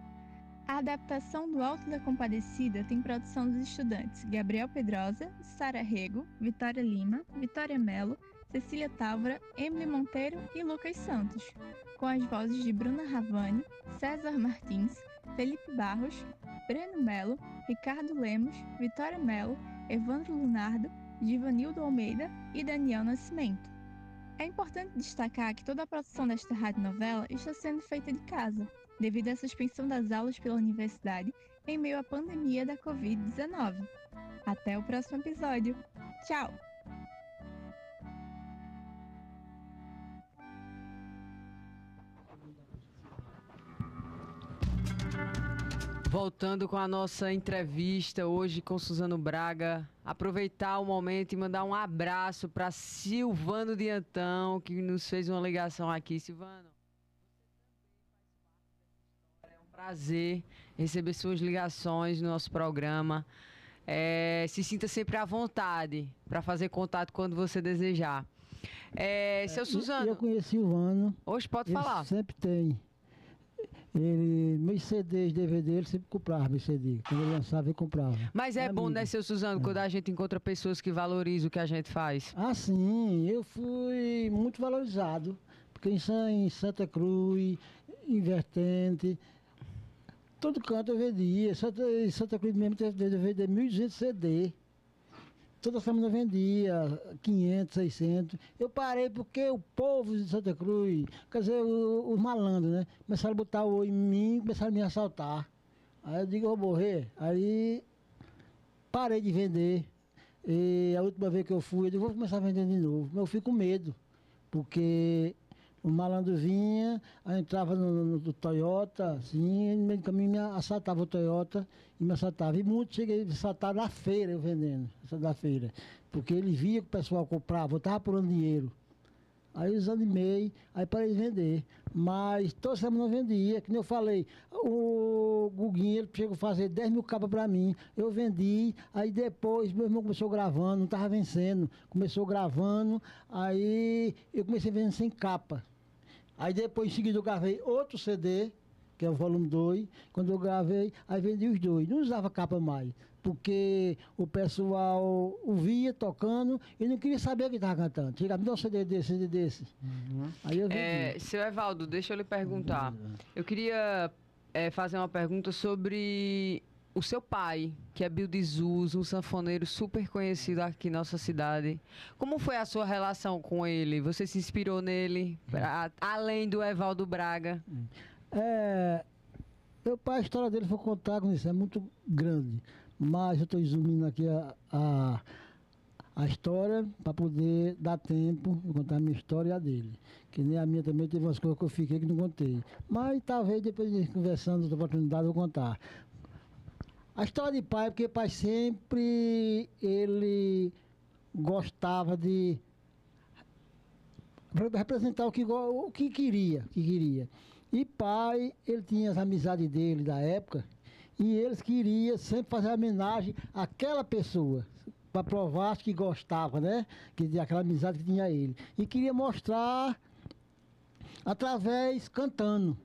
I: A adaptação do Alto da Compadecida tem produção dos estudantes Gabriel Pedrosa, Sara Rego, Vitória Lima, Vitória Melo, Cecília Távora, Emily Monteiro e Lucas Santos, com as vozes de Bruna Ravani, César Martins, Felipe Barros, Breno Melo, Ricardo Lemos, Vitória Melo, Evandro Lunardo, Givanildo Almeida e Daniel Nascimento. É importante destacar que toda a produção desta radionovela está sendo feita de casa, devido à suspensão das aulas pela universidade em meio à pandemia da Covid-19. Até o próximo episódio. Tchau!
A: Voltando com a nossa entrevista hoje com Suzano Braga, aproveitar o momento e mandar um abraço para Silvano Diantão, que nos fez uma ligação aqui. Silvano, prazer receber suas ligações no nosso programa. É, se sinta sempre à vontade para fazer contato quando você desejar. É, seu Suzano.
C: Eu conheci o Vano.
A: Hoje pode falar.
C: Sempre tem. Ele, meus CDs, DVD, ele sempre comprava meus CD. Quando ele lançava, ele comprava.
A: Mas é bom, né, seu Suzano, quando a gente encontra pessoas que valorizam o que a gente faz.
C: Ah, sim, eu fui muito valorizado. Porque em, em Santa Cruz, em Vertente, todo canto eu vendia. Santa, em Santa Cruz mesmo eu vendia 1.200 CD. Toda semana eu vendia 500, 600. Eu parei porque o povo de Santa Cruz, quer dizer, os malandros, né? Começaram a botar o em mim, começaram a me assaltar. Aí eu digo, eu vou morrer. Aí parei de vender. E a última vez que eu fui, eu digo, vou começar a vender de novo. Mas eu fico com medo, porque O malandro vinha, entrava no, no- no Toyota, assim, e no meio do caminho me assaltava o Toyota e me assaltava. E muitos cheguei a assaltar na feira, eu vendendo, da feira. Porque ele via que o pessoal comprava, eu estava apurando dinheiro. Aí eu desanimei, aí parei de vender. Mas toda semana eu vendia, que nem eu falei, o Guguinho, ele chegou a fazer 10 mil capas para mim. Eu vendi, aí depois meu irmão começou gravando, não estava vencendo. Começou gravando, aí eu comecei vendendo sem capa. Aí depois em seguida eu gravei outro CD, que é o volume 2. Quando eu gravei, aí vendi os dois. Não usava capa mais. Porque o pessoal ouvia tocando e não queria saber o que estava cantando. Chegava, me dá um CD desse, CD desse. Aí eu vendi.
A: É, seu Evaldo, deixa eu lhe perguntar. Eu queria é, fazer uma pergunta sobre o seu pai, que é Bill de Zuz, um sanfoneiro super conhecido aqui na nossa cidade. Como foi a sua relação com ele? Você se inspirou nele, a- além do Evaldo Braga?
C: É, meu pai, a história dele foi contar com isso, é muito grande. Mas eu estou resumindo aqui a, a, a história para poder dar tempo de contar a minha história e a dele. Que nem a minha também teve umas coisas que eu fiquei que não contei. Mas talvez depois de conversando, outra oportunidade, eu vou contar. A história de pai, porque pai sempre ele gostava de re- representar o que, o que queria, que queria. E pai, ele tinha as amizades dele da época, e eles queriam sempre fazer homenagem àquela pessoa, para provar que gostava, né? Que aquela amizade que tinha ele. E queria mostrar através cantando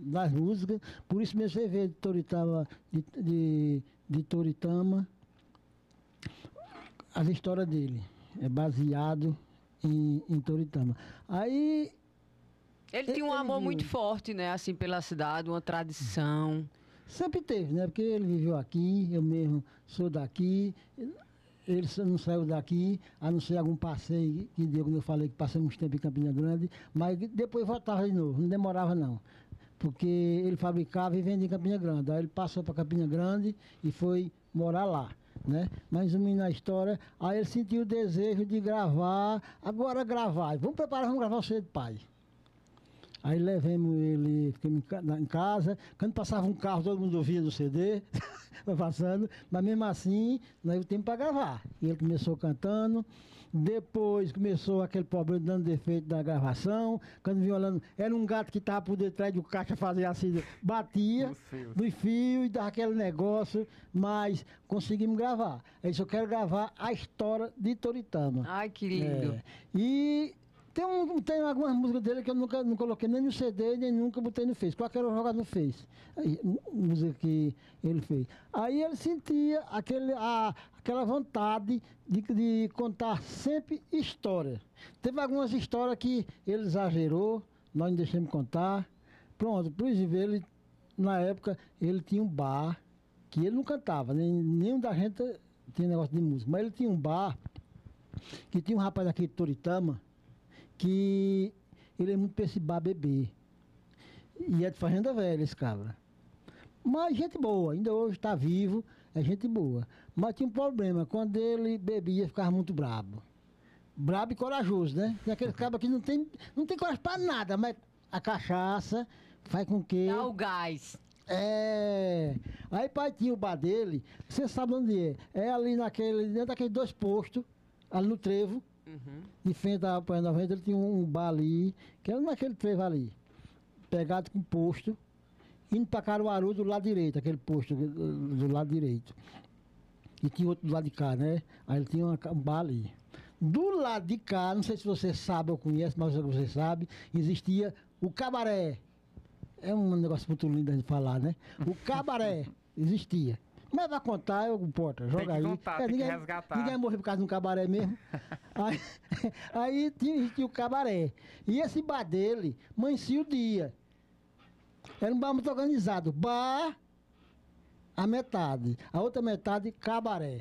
C: das músicas. Por isso mesmo você vê de Toritama, de, de, de Toritama, as histórias dele. É baseado em, em Toritama. Aí
A: Ele tinha um amor muito forte, né? Assim, pela cidade, uma tradição.
C: Sempre teve, né? Porque ele viveu aqui, eu mesmo sou daqui. Ele não saiu daqui, a não ser algum passeio que deu, como eu falei, que passamos tempo em Campina Grande, mas depois voltava de novo, não demorava não. Porque ele fabricava e vendia em Campina Grande. Aí ele passou para Campina Grande e foi morar lá. Né? Mas resumindo a história, aí ele sentiu o desejo de gravar, agora gravar. Vamos preparar, vamos gravar o CD de pai. Aí levemos ele, ficamos em ca- na- em casa. Quando passava um carro, todo mundo ouvia do CD, passando. Mas mesmo assim, nós o tempo para gravar. E ele começou cantando. Depois começou aquele problema dando defeito da gravação. Quando violando, era um gato que estava por detrás do caixa, fazia assim, batia no fio e dava aquele negócio. Mas conseguimos gravar. Aí só quero gravar a história de Toritama.
A: Ai, que lindo.
C: É. E tem, um, tem algumas músicas dele que eu nunca não coloquei nem no CD, nem nunca botei no Face. Qualquer jogador Face. Aí, música que ele fez. Aí ele sentia aquele, a, aquela vontade de, de contar sempre história. Teve algumas histórias que ele exagerou, nós não deixamos contar. Pronto, por exemplo, ele, na época, ele tinha um bar que ele não cantava, nem, nenhum da gente tinha negócio de música, mas ele tinha um bar que tinha um rapaz aqui de Toritama que ele é muito pra esse bar beber. E é de fazenda velha esse cara. Mas gente boa, ainda hoje está vivo, é gente boa. Mas tinha um problema, quando ele bebia, ficava muito brabo. Brabo e corajoso, né? Tem aquele cara que não tem, não tem coragem para nada, mas a cachaça faz com que.
A: Dá o gás.
C: É. Aí pai tinha o bar dele, você sabe onde é? É ali naquele, dentro daqueles dois postos, ali no trevo. De frente à Praia 90, ele tinha um bar ali, que era naquele trevo ali, pegado com posto, indo para Caruaru do lado direito, aquele posto do, do lado direito. E tinha outro do lado de cá, né? Aí ele tinha uma um bar ali. Do lado de cá, não sei se você sabe ou conhece, mas você sabe, existia o cabaré. É um negócio muito lindo de falar, né? O cabaré existia. Mas vai contar, eu joga
B: que
C: aí.
B: contar, tem que
C: ninguém,
B: resgatar.
C: ninguém morreu por causa de um cabaré mesmo. aí aí tinha, tinha o cabaré. E esse bar dele amanhecia o dia. Era um bar muito organizado. Bar, a metade. A outra metade, cabaré.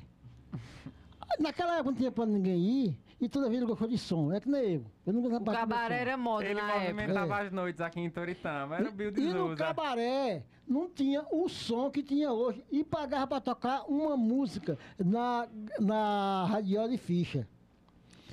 C: Naquela época não tinha pra ninguém ir, e toda vida gostou de som. É que nem eu. Eu nunca
A: O cabaré era moda
B: Ele
A: na
B: movimentava
A: época.
B: as noites aqui em Toritama. Era o Bill de
C: E no cabaré não tinha o som que tinha hoje. E pagava para tocar uma música na, na radiola de ficha.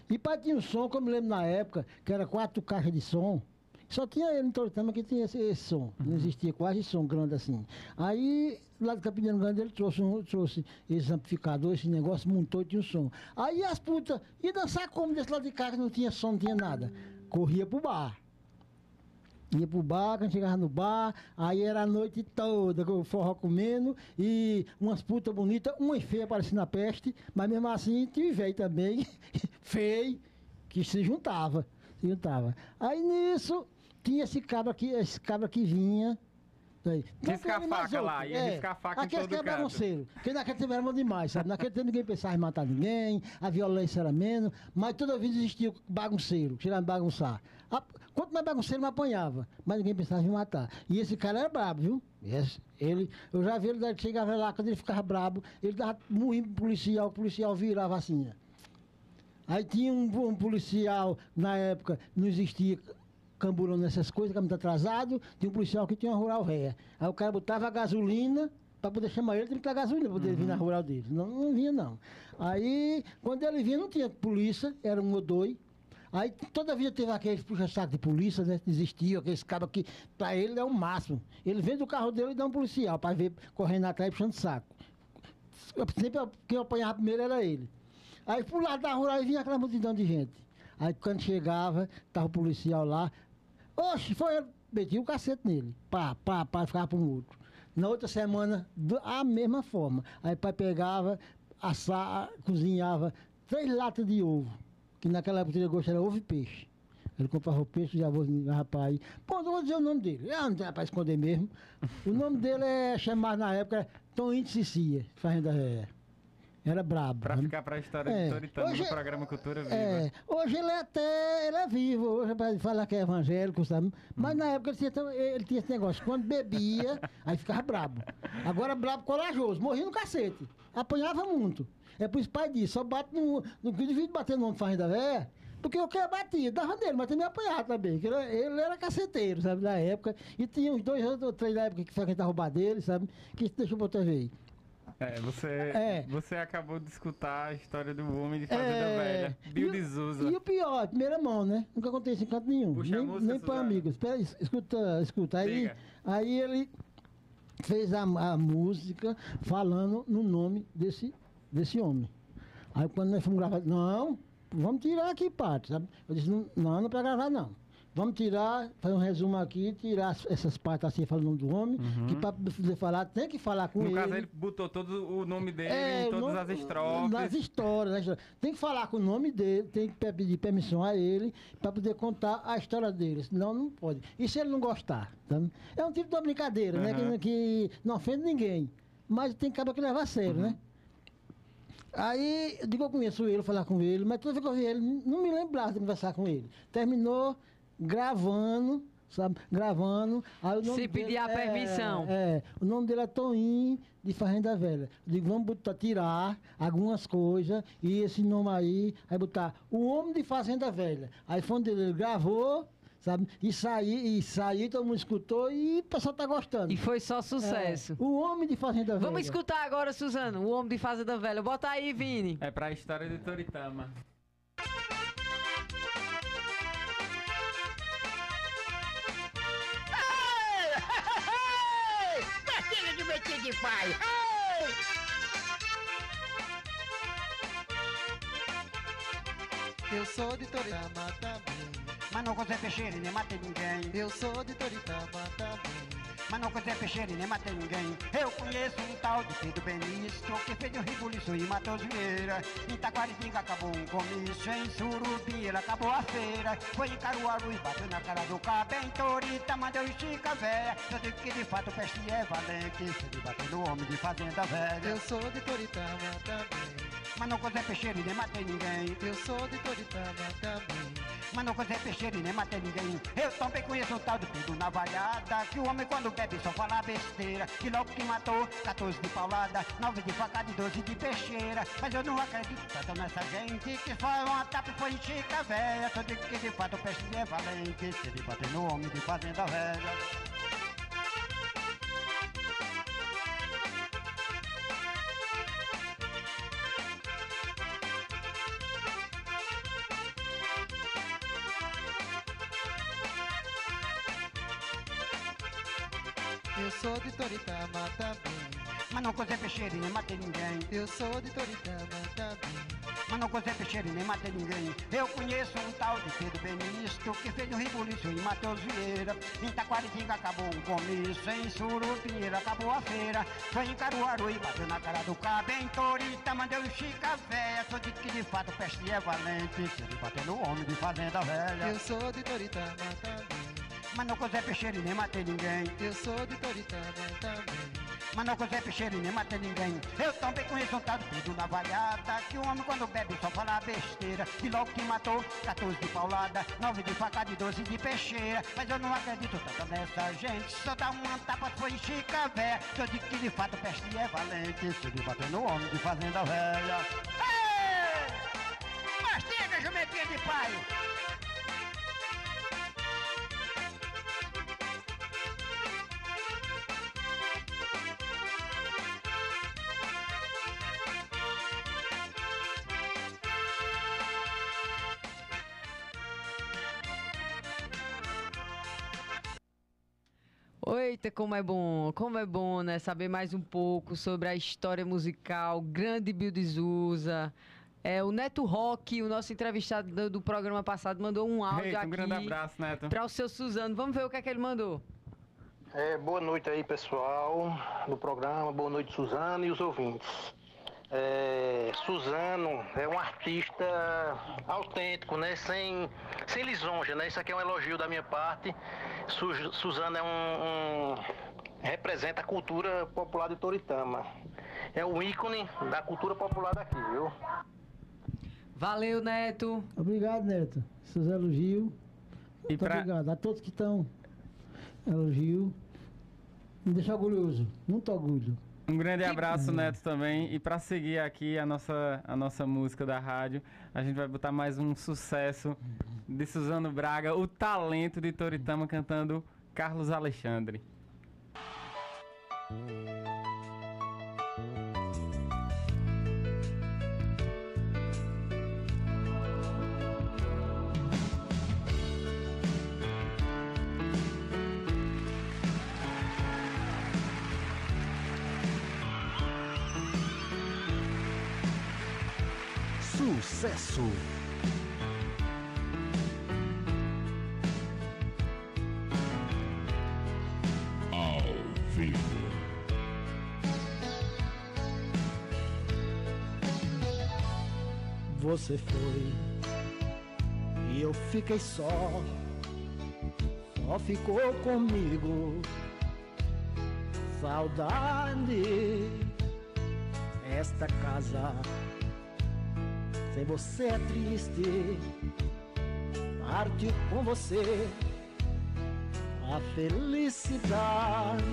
C: E para tinha um som, que eu me lembro na época, que era quatro caixas de som, Só tinha ele em Toritama que tinha esse, esse som. Não existia quase som grande assim. Aí, lá do Capitão Grande, ele trouxe, um, trouxe esse amplificador, esse negócio, montou e tinha um som. Aí as putas, ia dançar como desse lado de cá, que não tinha som, não tinha nada. Corria pro bar. Ia pro bar, quando chegava no bar, aí era a noite toda, com o forró comendo, e umas putas bonitas, uma feia parecendo a peste, mas mesmo assim tinha velho também, feio, que se juntava, se juntava. Aí nisso, tinha esse cabra que, esse cabra que vinha. Aí.
B: Riscar
C: tem mais
B: faca lá,
C: outro,
B: ia riscar faca em
C: Aqueles
B: todo
C: que é
B: canto.
C: bagunceiro, porque naquele tempo era bom demais, sabe? Naquele tempo ninguém pensava em matar ninguém, a violência era menos, mas toda vez existia bagunceiro, a bagunçar. A- Quanto mais bagunceiro, mais apanhava, mas ninguém pensava em matar. E esse cara era brabo, viu? Esse- ele, eu já vi ele, ele chegava lá, quando ele ficava brabo, ele dava moinho pro policial, o policial virava assim. Aí tinha um, um policial, na época, não existia camburão nessas coisas, que é muito atrasado, tinha um policial que tinha uma rural véia. Aí o cara botava a gasolina, para poder chamar ele, tinha que dar gasolina para poder vir na rural dele. Não, não vinha, não. Aí, quando ele vinha, não tinha polícia, era um odoi. Aí toda vida teve aqueles puxa-saco de polícia, né? Existia, aqueles cabos que, para ele, é o máximo. Ele vem do carro dele e dá um policial, para ver correndo atrás puxando saco. Eu- Sempre quem apanhava primeiro era ele. Aí por lá da rural vinha aquela multidão de gente. Aí quando chegava, tava o policial lá. Oxe, foi ele. Metia o cacete nele. Pá, pá, pá, ficava para um outro. Na outra semana, a mesma forma. Aí pai pegava, assava, cozinhava três latas de ovo. Que naquela época o negócio era ovo e peixe. Ele comprava o peixe, já vou rapaz. Pô, não vou dizer o nome dele. Ah, não tem para esconder mesmo. O nome dele é chamado na época Toninho de Cicia, Fazenda Véia. Era brabo.
B: Pra
C: né?
B: ficar pra história
C: É.
B: de Toritama
C: Hoje-
B: no programa Cultura Viva.
C: É, hoje ele é até ele é vivo, hoje para falar que é evangélico, sabe? Mas na época ele tinha, ele tinha esse negócio, quando bebia, aí ficava brabo. Agora brabo corajoso, morria no cacete, apanhava muito. É por isso que o pai disse, só bate no. Não devia bater no homem fazenda velha, porque eu queria batia, dava nele, mas também apanhava também. Ele, ele era caceteiro, sabe, na época. E tinha uns dois ou três na época que frequentavam o bar dele, sabe? Que deixou pra outra vez.
B: É, você,
C: É.
B: você acabou de escutar a história do homem de Fazenda
C: É,
B: Velha, Bill
C: e o-
B: de.
C: E o pior, primeira mão, né? Nunca isso em canto nenhum.
B: Puxa
C: nem nem para amigos. Espera, aí, escuta, escuta. Aí,
B: Diga.
C: aí ele fez a, a música falando no nome desse, desse homem. Aí quando nós fomos gravar, não, vamos tirar aqui parte, sabe? Eu disse, não, não, não para gravar não. Vamos tirar, fazer um resumo aqui, tirar as- essas partes assim falando do homem, que para poder falar, tem que falar com
B: Uhum. No
C: ele.
B: caso, ele botou todo o nome dele
C: É,
B: em todas
C: nome-
B: as estrofes.
C: Nas histórias, nas histórias. Tem que falar com o nome dele, tem que pe- pedir permissão a ele para poder contar a história dele. Senão não pode. E se ele não gostar? tá? É um tipo de brincadeira, né?
B: Aham.
C: Que, que não ofende ninguém. Mas tem que que levar a sério, né? Aí, eu digo, eu conheço ele, falar com ele, mas toda vez que eu vi ele, não me lembrava de conversar com ele. Terminou gravando, sabe? Gravando. Aí o nome
A: Se pedir a
C: é-
A: permissão.
C: É, o nome dele é Toninho de Fazenda Velha. Eu digo, vamos botar, tirar algumas coisas e esse nome aí, aí botar o homem de Fazenda Velha. Aí foi onde ele gravou, sabe? E saiu, e saiu, todo mundo escutou e o pessoal tá gostando.
A: E foi só sucesso.
C: É, o homem de Fazenda Velha.
A: Vamos escutar agora, Suzano, o homem de Fazenda Velha. Bota aí, Vini.
B: É pra história de Toritama.
Q: Pai.
R: Eu sou de Toritama também.
S: Mas não gostei peixeiro nem matei ninguém.
R: Eu sou de Toritama também.
S: Mas não gostei peixeiro e nem matei ninguém. Eu conheço um tal de Pedro Benício que fez um ribuliço e matou Vieira. Em Taquaritinga acabou um comício. Em Surubim ele acabou a feira. Foi em Caruaru e bateu na cara do cabo. Em Toritama deu estica véia. Eu digo que de fato o peixe é valente. Se ele bater no homem de fazenda velha.
R: Eu sou de Toritama também.
S: Mas não gostei peixeiro e nem matei ninguém.
R: Eu sou de Toritama também.
S: Mas não gostei peixeiro e nem matei ninguém. Eu também conheço o tal do Pedro Navalhada. Que o homem quando bebe só fala besteira. Que logo que matou 14 de paulada, 9 de facada e 12 de peixeira. Mas eu não acredito tanto nessa gente. Que foi uma tapa e foi chica velha. Só digo que de fato o peixe é valente. Se ele bater no homem de fazenda velha.
R: Eu sou de Toritama também.
S: Mas não cozei peixeiro e nem matei ninguém.
R: Eu sou de Toritama também.
S: Mas não cozei peixeiro e nem matei ninguém. Eu conheço um tal de Pedro Benisto que fez um ribuliço em Matheus Vieira. Em Taquaritinga acabou um comício, em Surupinheiro acabou a feira. Foi em Caruaru e bateu na cara do cabo. Em Toritama deu chica véia. Sou de que de fato peste é valente. Se ele bater no homem de fazenda velha.
R: Eu sou de Toritama também.
S: Mas não cozei peixeiro e nem matei ninguém.
R: Eu sou de Toritama também.
S: Mas não cozei peixeiro e nem matei ninguém. Eu também conheço um tal de Pedro Navalhada. Que o homem quando bebe só fala besteira. E logo que matou, 14 de paulada, 9 de facada e 12 de peixeira. Mas eu não acredito tanto nessa gente. Só dá uma tapa, foi em chica véia. Se eu digo que de fato peste é valente. Se ele bater no homem de fazenda velha. Ei! Mastiga, jumentinha de pai!
A: Eita, como é bom, como é bom, né? Saber mais um pouco sobre a história musical, grande Bill de Souza. É, o Neto Rock, o nosso entrevistado do, do programa passado, mandou um áudio
B: Eita, um
A: aqui.
B: grande abraço, Neto.
A: Para o seu Suzano. Vamos ver o que é que ele mandou.
T: É, boa noite aí, pessoal do programa. Boa noite, Suzano e os ouvintes. É, Suzano é um artista autêntico, né? Sem, sem lisonja, né? Isso aqui é um elogio da minha parte. Su, Suzano é um, um- representa a cultura popular de Toritama. É o ícone da cultura popular daqui, viu?
A: Valeu, Neto.
U: Obrigado, Neto. Seus elogios. Muito
B: pra-
U: obrigado. A todos que estão elogio. Me deixa orgulhoso. Muito orgulho.
B: Um grande abraço, Neto, também. E para seguir aqui a nossa, a nossa música da rádio, a gente vai botar mais um sucesso de Suzano Braga, o talento de Toritama cantando Carlos Alexandre.
Q: Sucesso. Ao vivo.
C: Você foi e eu fiquei só. Só ficou comigo saudade. Esta casa sem você é triste. Partir com você a felicidade.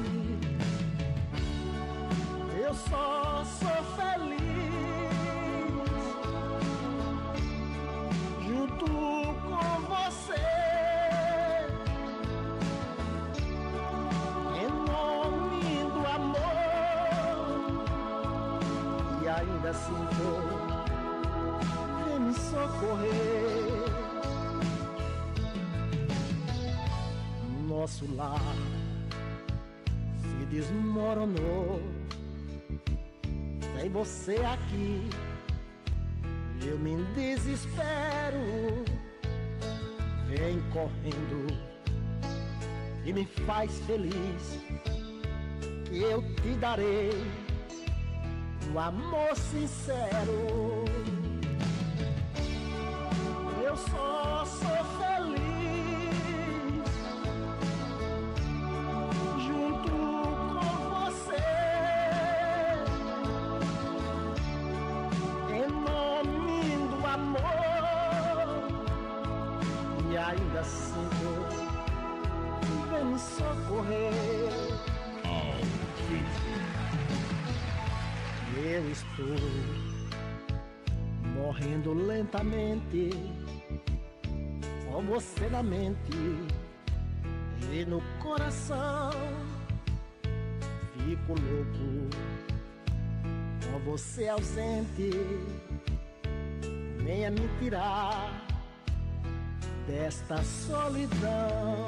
C: Eu só sou feliz junto com você. Amor, e ainda assim vou vem me socorrer. Nosso lar se desmoronou. Sem você aqui, eu me desespero. Vem correndo e me faz feliz. Eu te darei um amor sincero. Morrendo lentamente com você na mente e no coração. Fico louco com você ausente. Venha me tirar desta solidão.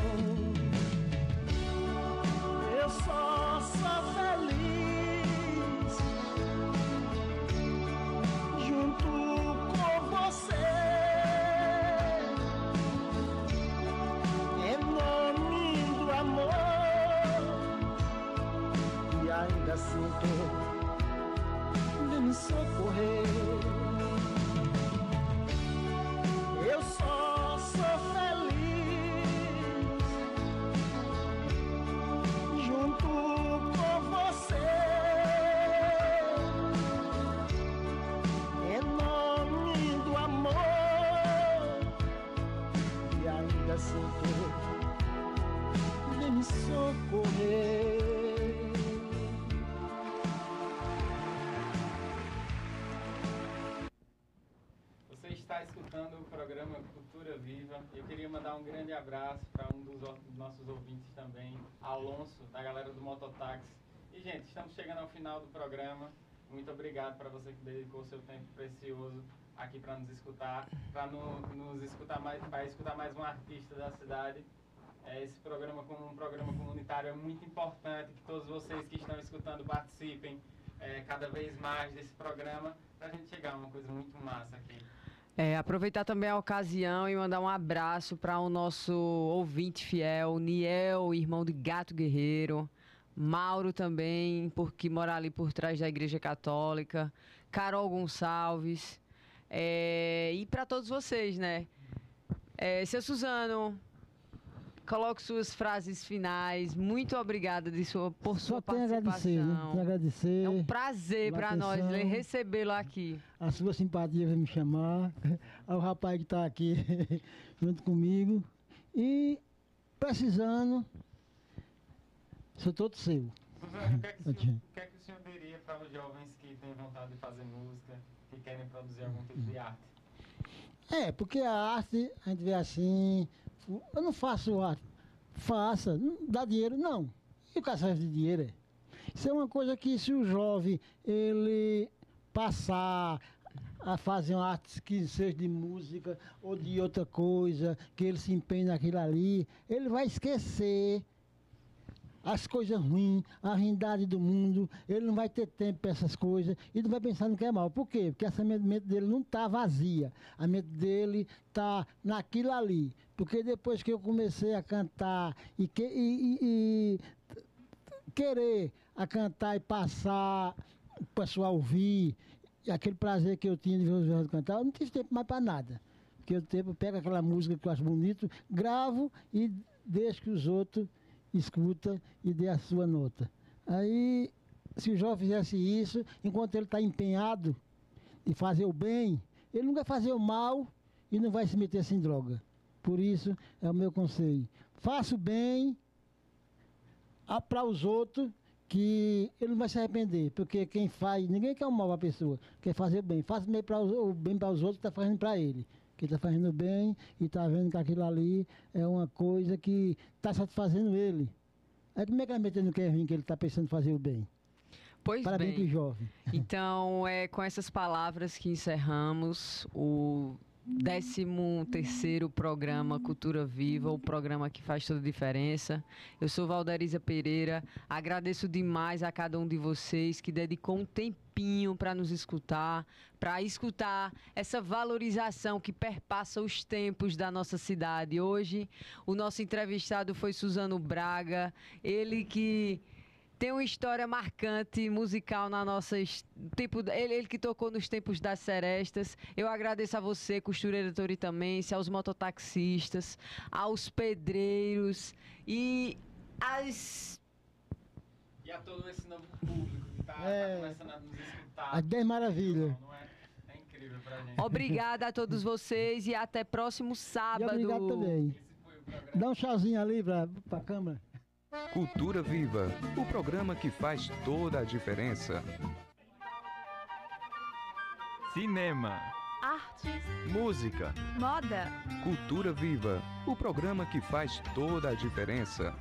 B: Abraço para um dos nossos ouvintes também, Alonso, da galera do Mototáxi. E, gente, estamos chegando ao final do programa. Muito obrigado para você que dedicou seu tempo precioso aqui para nos escutar, para no, nos escutar mais, para escutar mais um artista da cidade. É, esse programa como um programa comunitário é muito importante que todos vocês que estão escutando participem é, cada vez mais desse programa para a gente chegar a uma coisa muito massa aqui.
A: É, aproveitar também a ocasião e mandar um abraço para o nosso ouvinte fiel, Niel, irmão de Gato Guerreiro, Mauro também, porque mora ali por trás da Igreja Católica, Carol Gonçalves, é, e para todos vocês, né? É, seu Suzano, coloque suas frases finais. Muito obrigada de sua, por sua
C: Só tenho a agradecer, né?
A: participação.
C: Tenho a agradecer.
A: É um prazer para nós recebê-lo aqui.
C: A sua simpatia vai me chamar. Ao rapaz que está aqui junto comigo. E precisando, sou todo seu.
B: O que, é que o senhor, o que é que o senhor diria para os jovens que têm vontade de fazer música, que querem produzir algum tipo de arte?
C: É, porque a arte, a gente vê assim, eu não faço arte. Faça, dá dinheiro, não. E o serve de dinheiro é? Isso é uma coisa que se o jovem, ele passar a fazer uma arte que seja de música ou de outra coisa, que ele se empenhe naquilo ali, ele vai esquecer as coisas ruins, a ruindade do mundo, ele não vai ter tempo para essas coisas e não vai pensar no que é mal. Por quê? Porque essa mente dele não está vazia. A mente dele está naquilo ali. Porque depois que eu comecei a cantar e, que, e- e- e querer a cantar e passar o pessoal ouvir, aquele prazer que eu tinha de ver os velhos cantar, eu não tive tempo mais para nada. Porque eu tempo, eu pego aquela música que eu acho bonito, gravo e deixo que os outros escuta e dê a sua nota. Aí, se o jovem fizesse isso, enquanto ele está empenhado em fazer o bem, ele não vai fazer o mal e não vai se meter sem droga. Por isso, é o meu conselho. Faça o bem para os outros, que ele não vai se arrepender, porque quem faz, ninguém quer o mal para a pessoa, quer fazer o bem. Faça o bem para os outros, está fazendo para ele. Que está fazendo bem e está vendo que aquilo ali é uma coisa que está satisfazendo ele. Aí como é que ele meter no ruim que ele está pensando em fazer o bem?
A: Pois
C: Parabéns
A: bem.
C: jovem.
A: Então, é com essas palavras que encerramos o 13º programa Cultura Viva, o programa que faz toda a diferença. Eu sou Valderiza Pereira, agradeço demais a cada um de vocês que dedicou um tempinho para nos escutar, para escutar essa valorização que perpassa os tempos da nossa cidade. Hoje, o nosso entrevistado foi Suzano Braga, ele que tem uma história marcante musical na nossa tempo ele, ele que tocou nos tempos das serestas eu agradeço a você costureira Toritamense aos mototaxistas aos pedreiros e as
B: E a todo esse novo público que está
C: É.
B: começando a nos escutar.
C: As 10 maravilhas.
B: É incrível pra gente.
A: obrigada a todos vocês e até próximo
C: E
A: sábado
C: obrigado também. Dá um tchauzinho ali para a câmera.
V: Cultura Viva, o programa que faz toda a diferença.
W: Cinema,
I: Artes,
V: Música,
I: moda,
V: Cultura Viva, o programa que faz toda a diferença.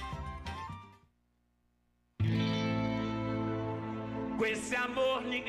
X: Com esse amor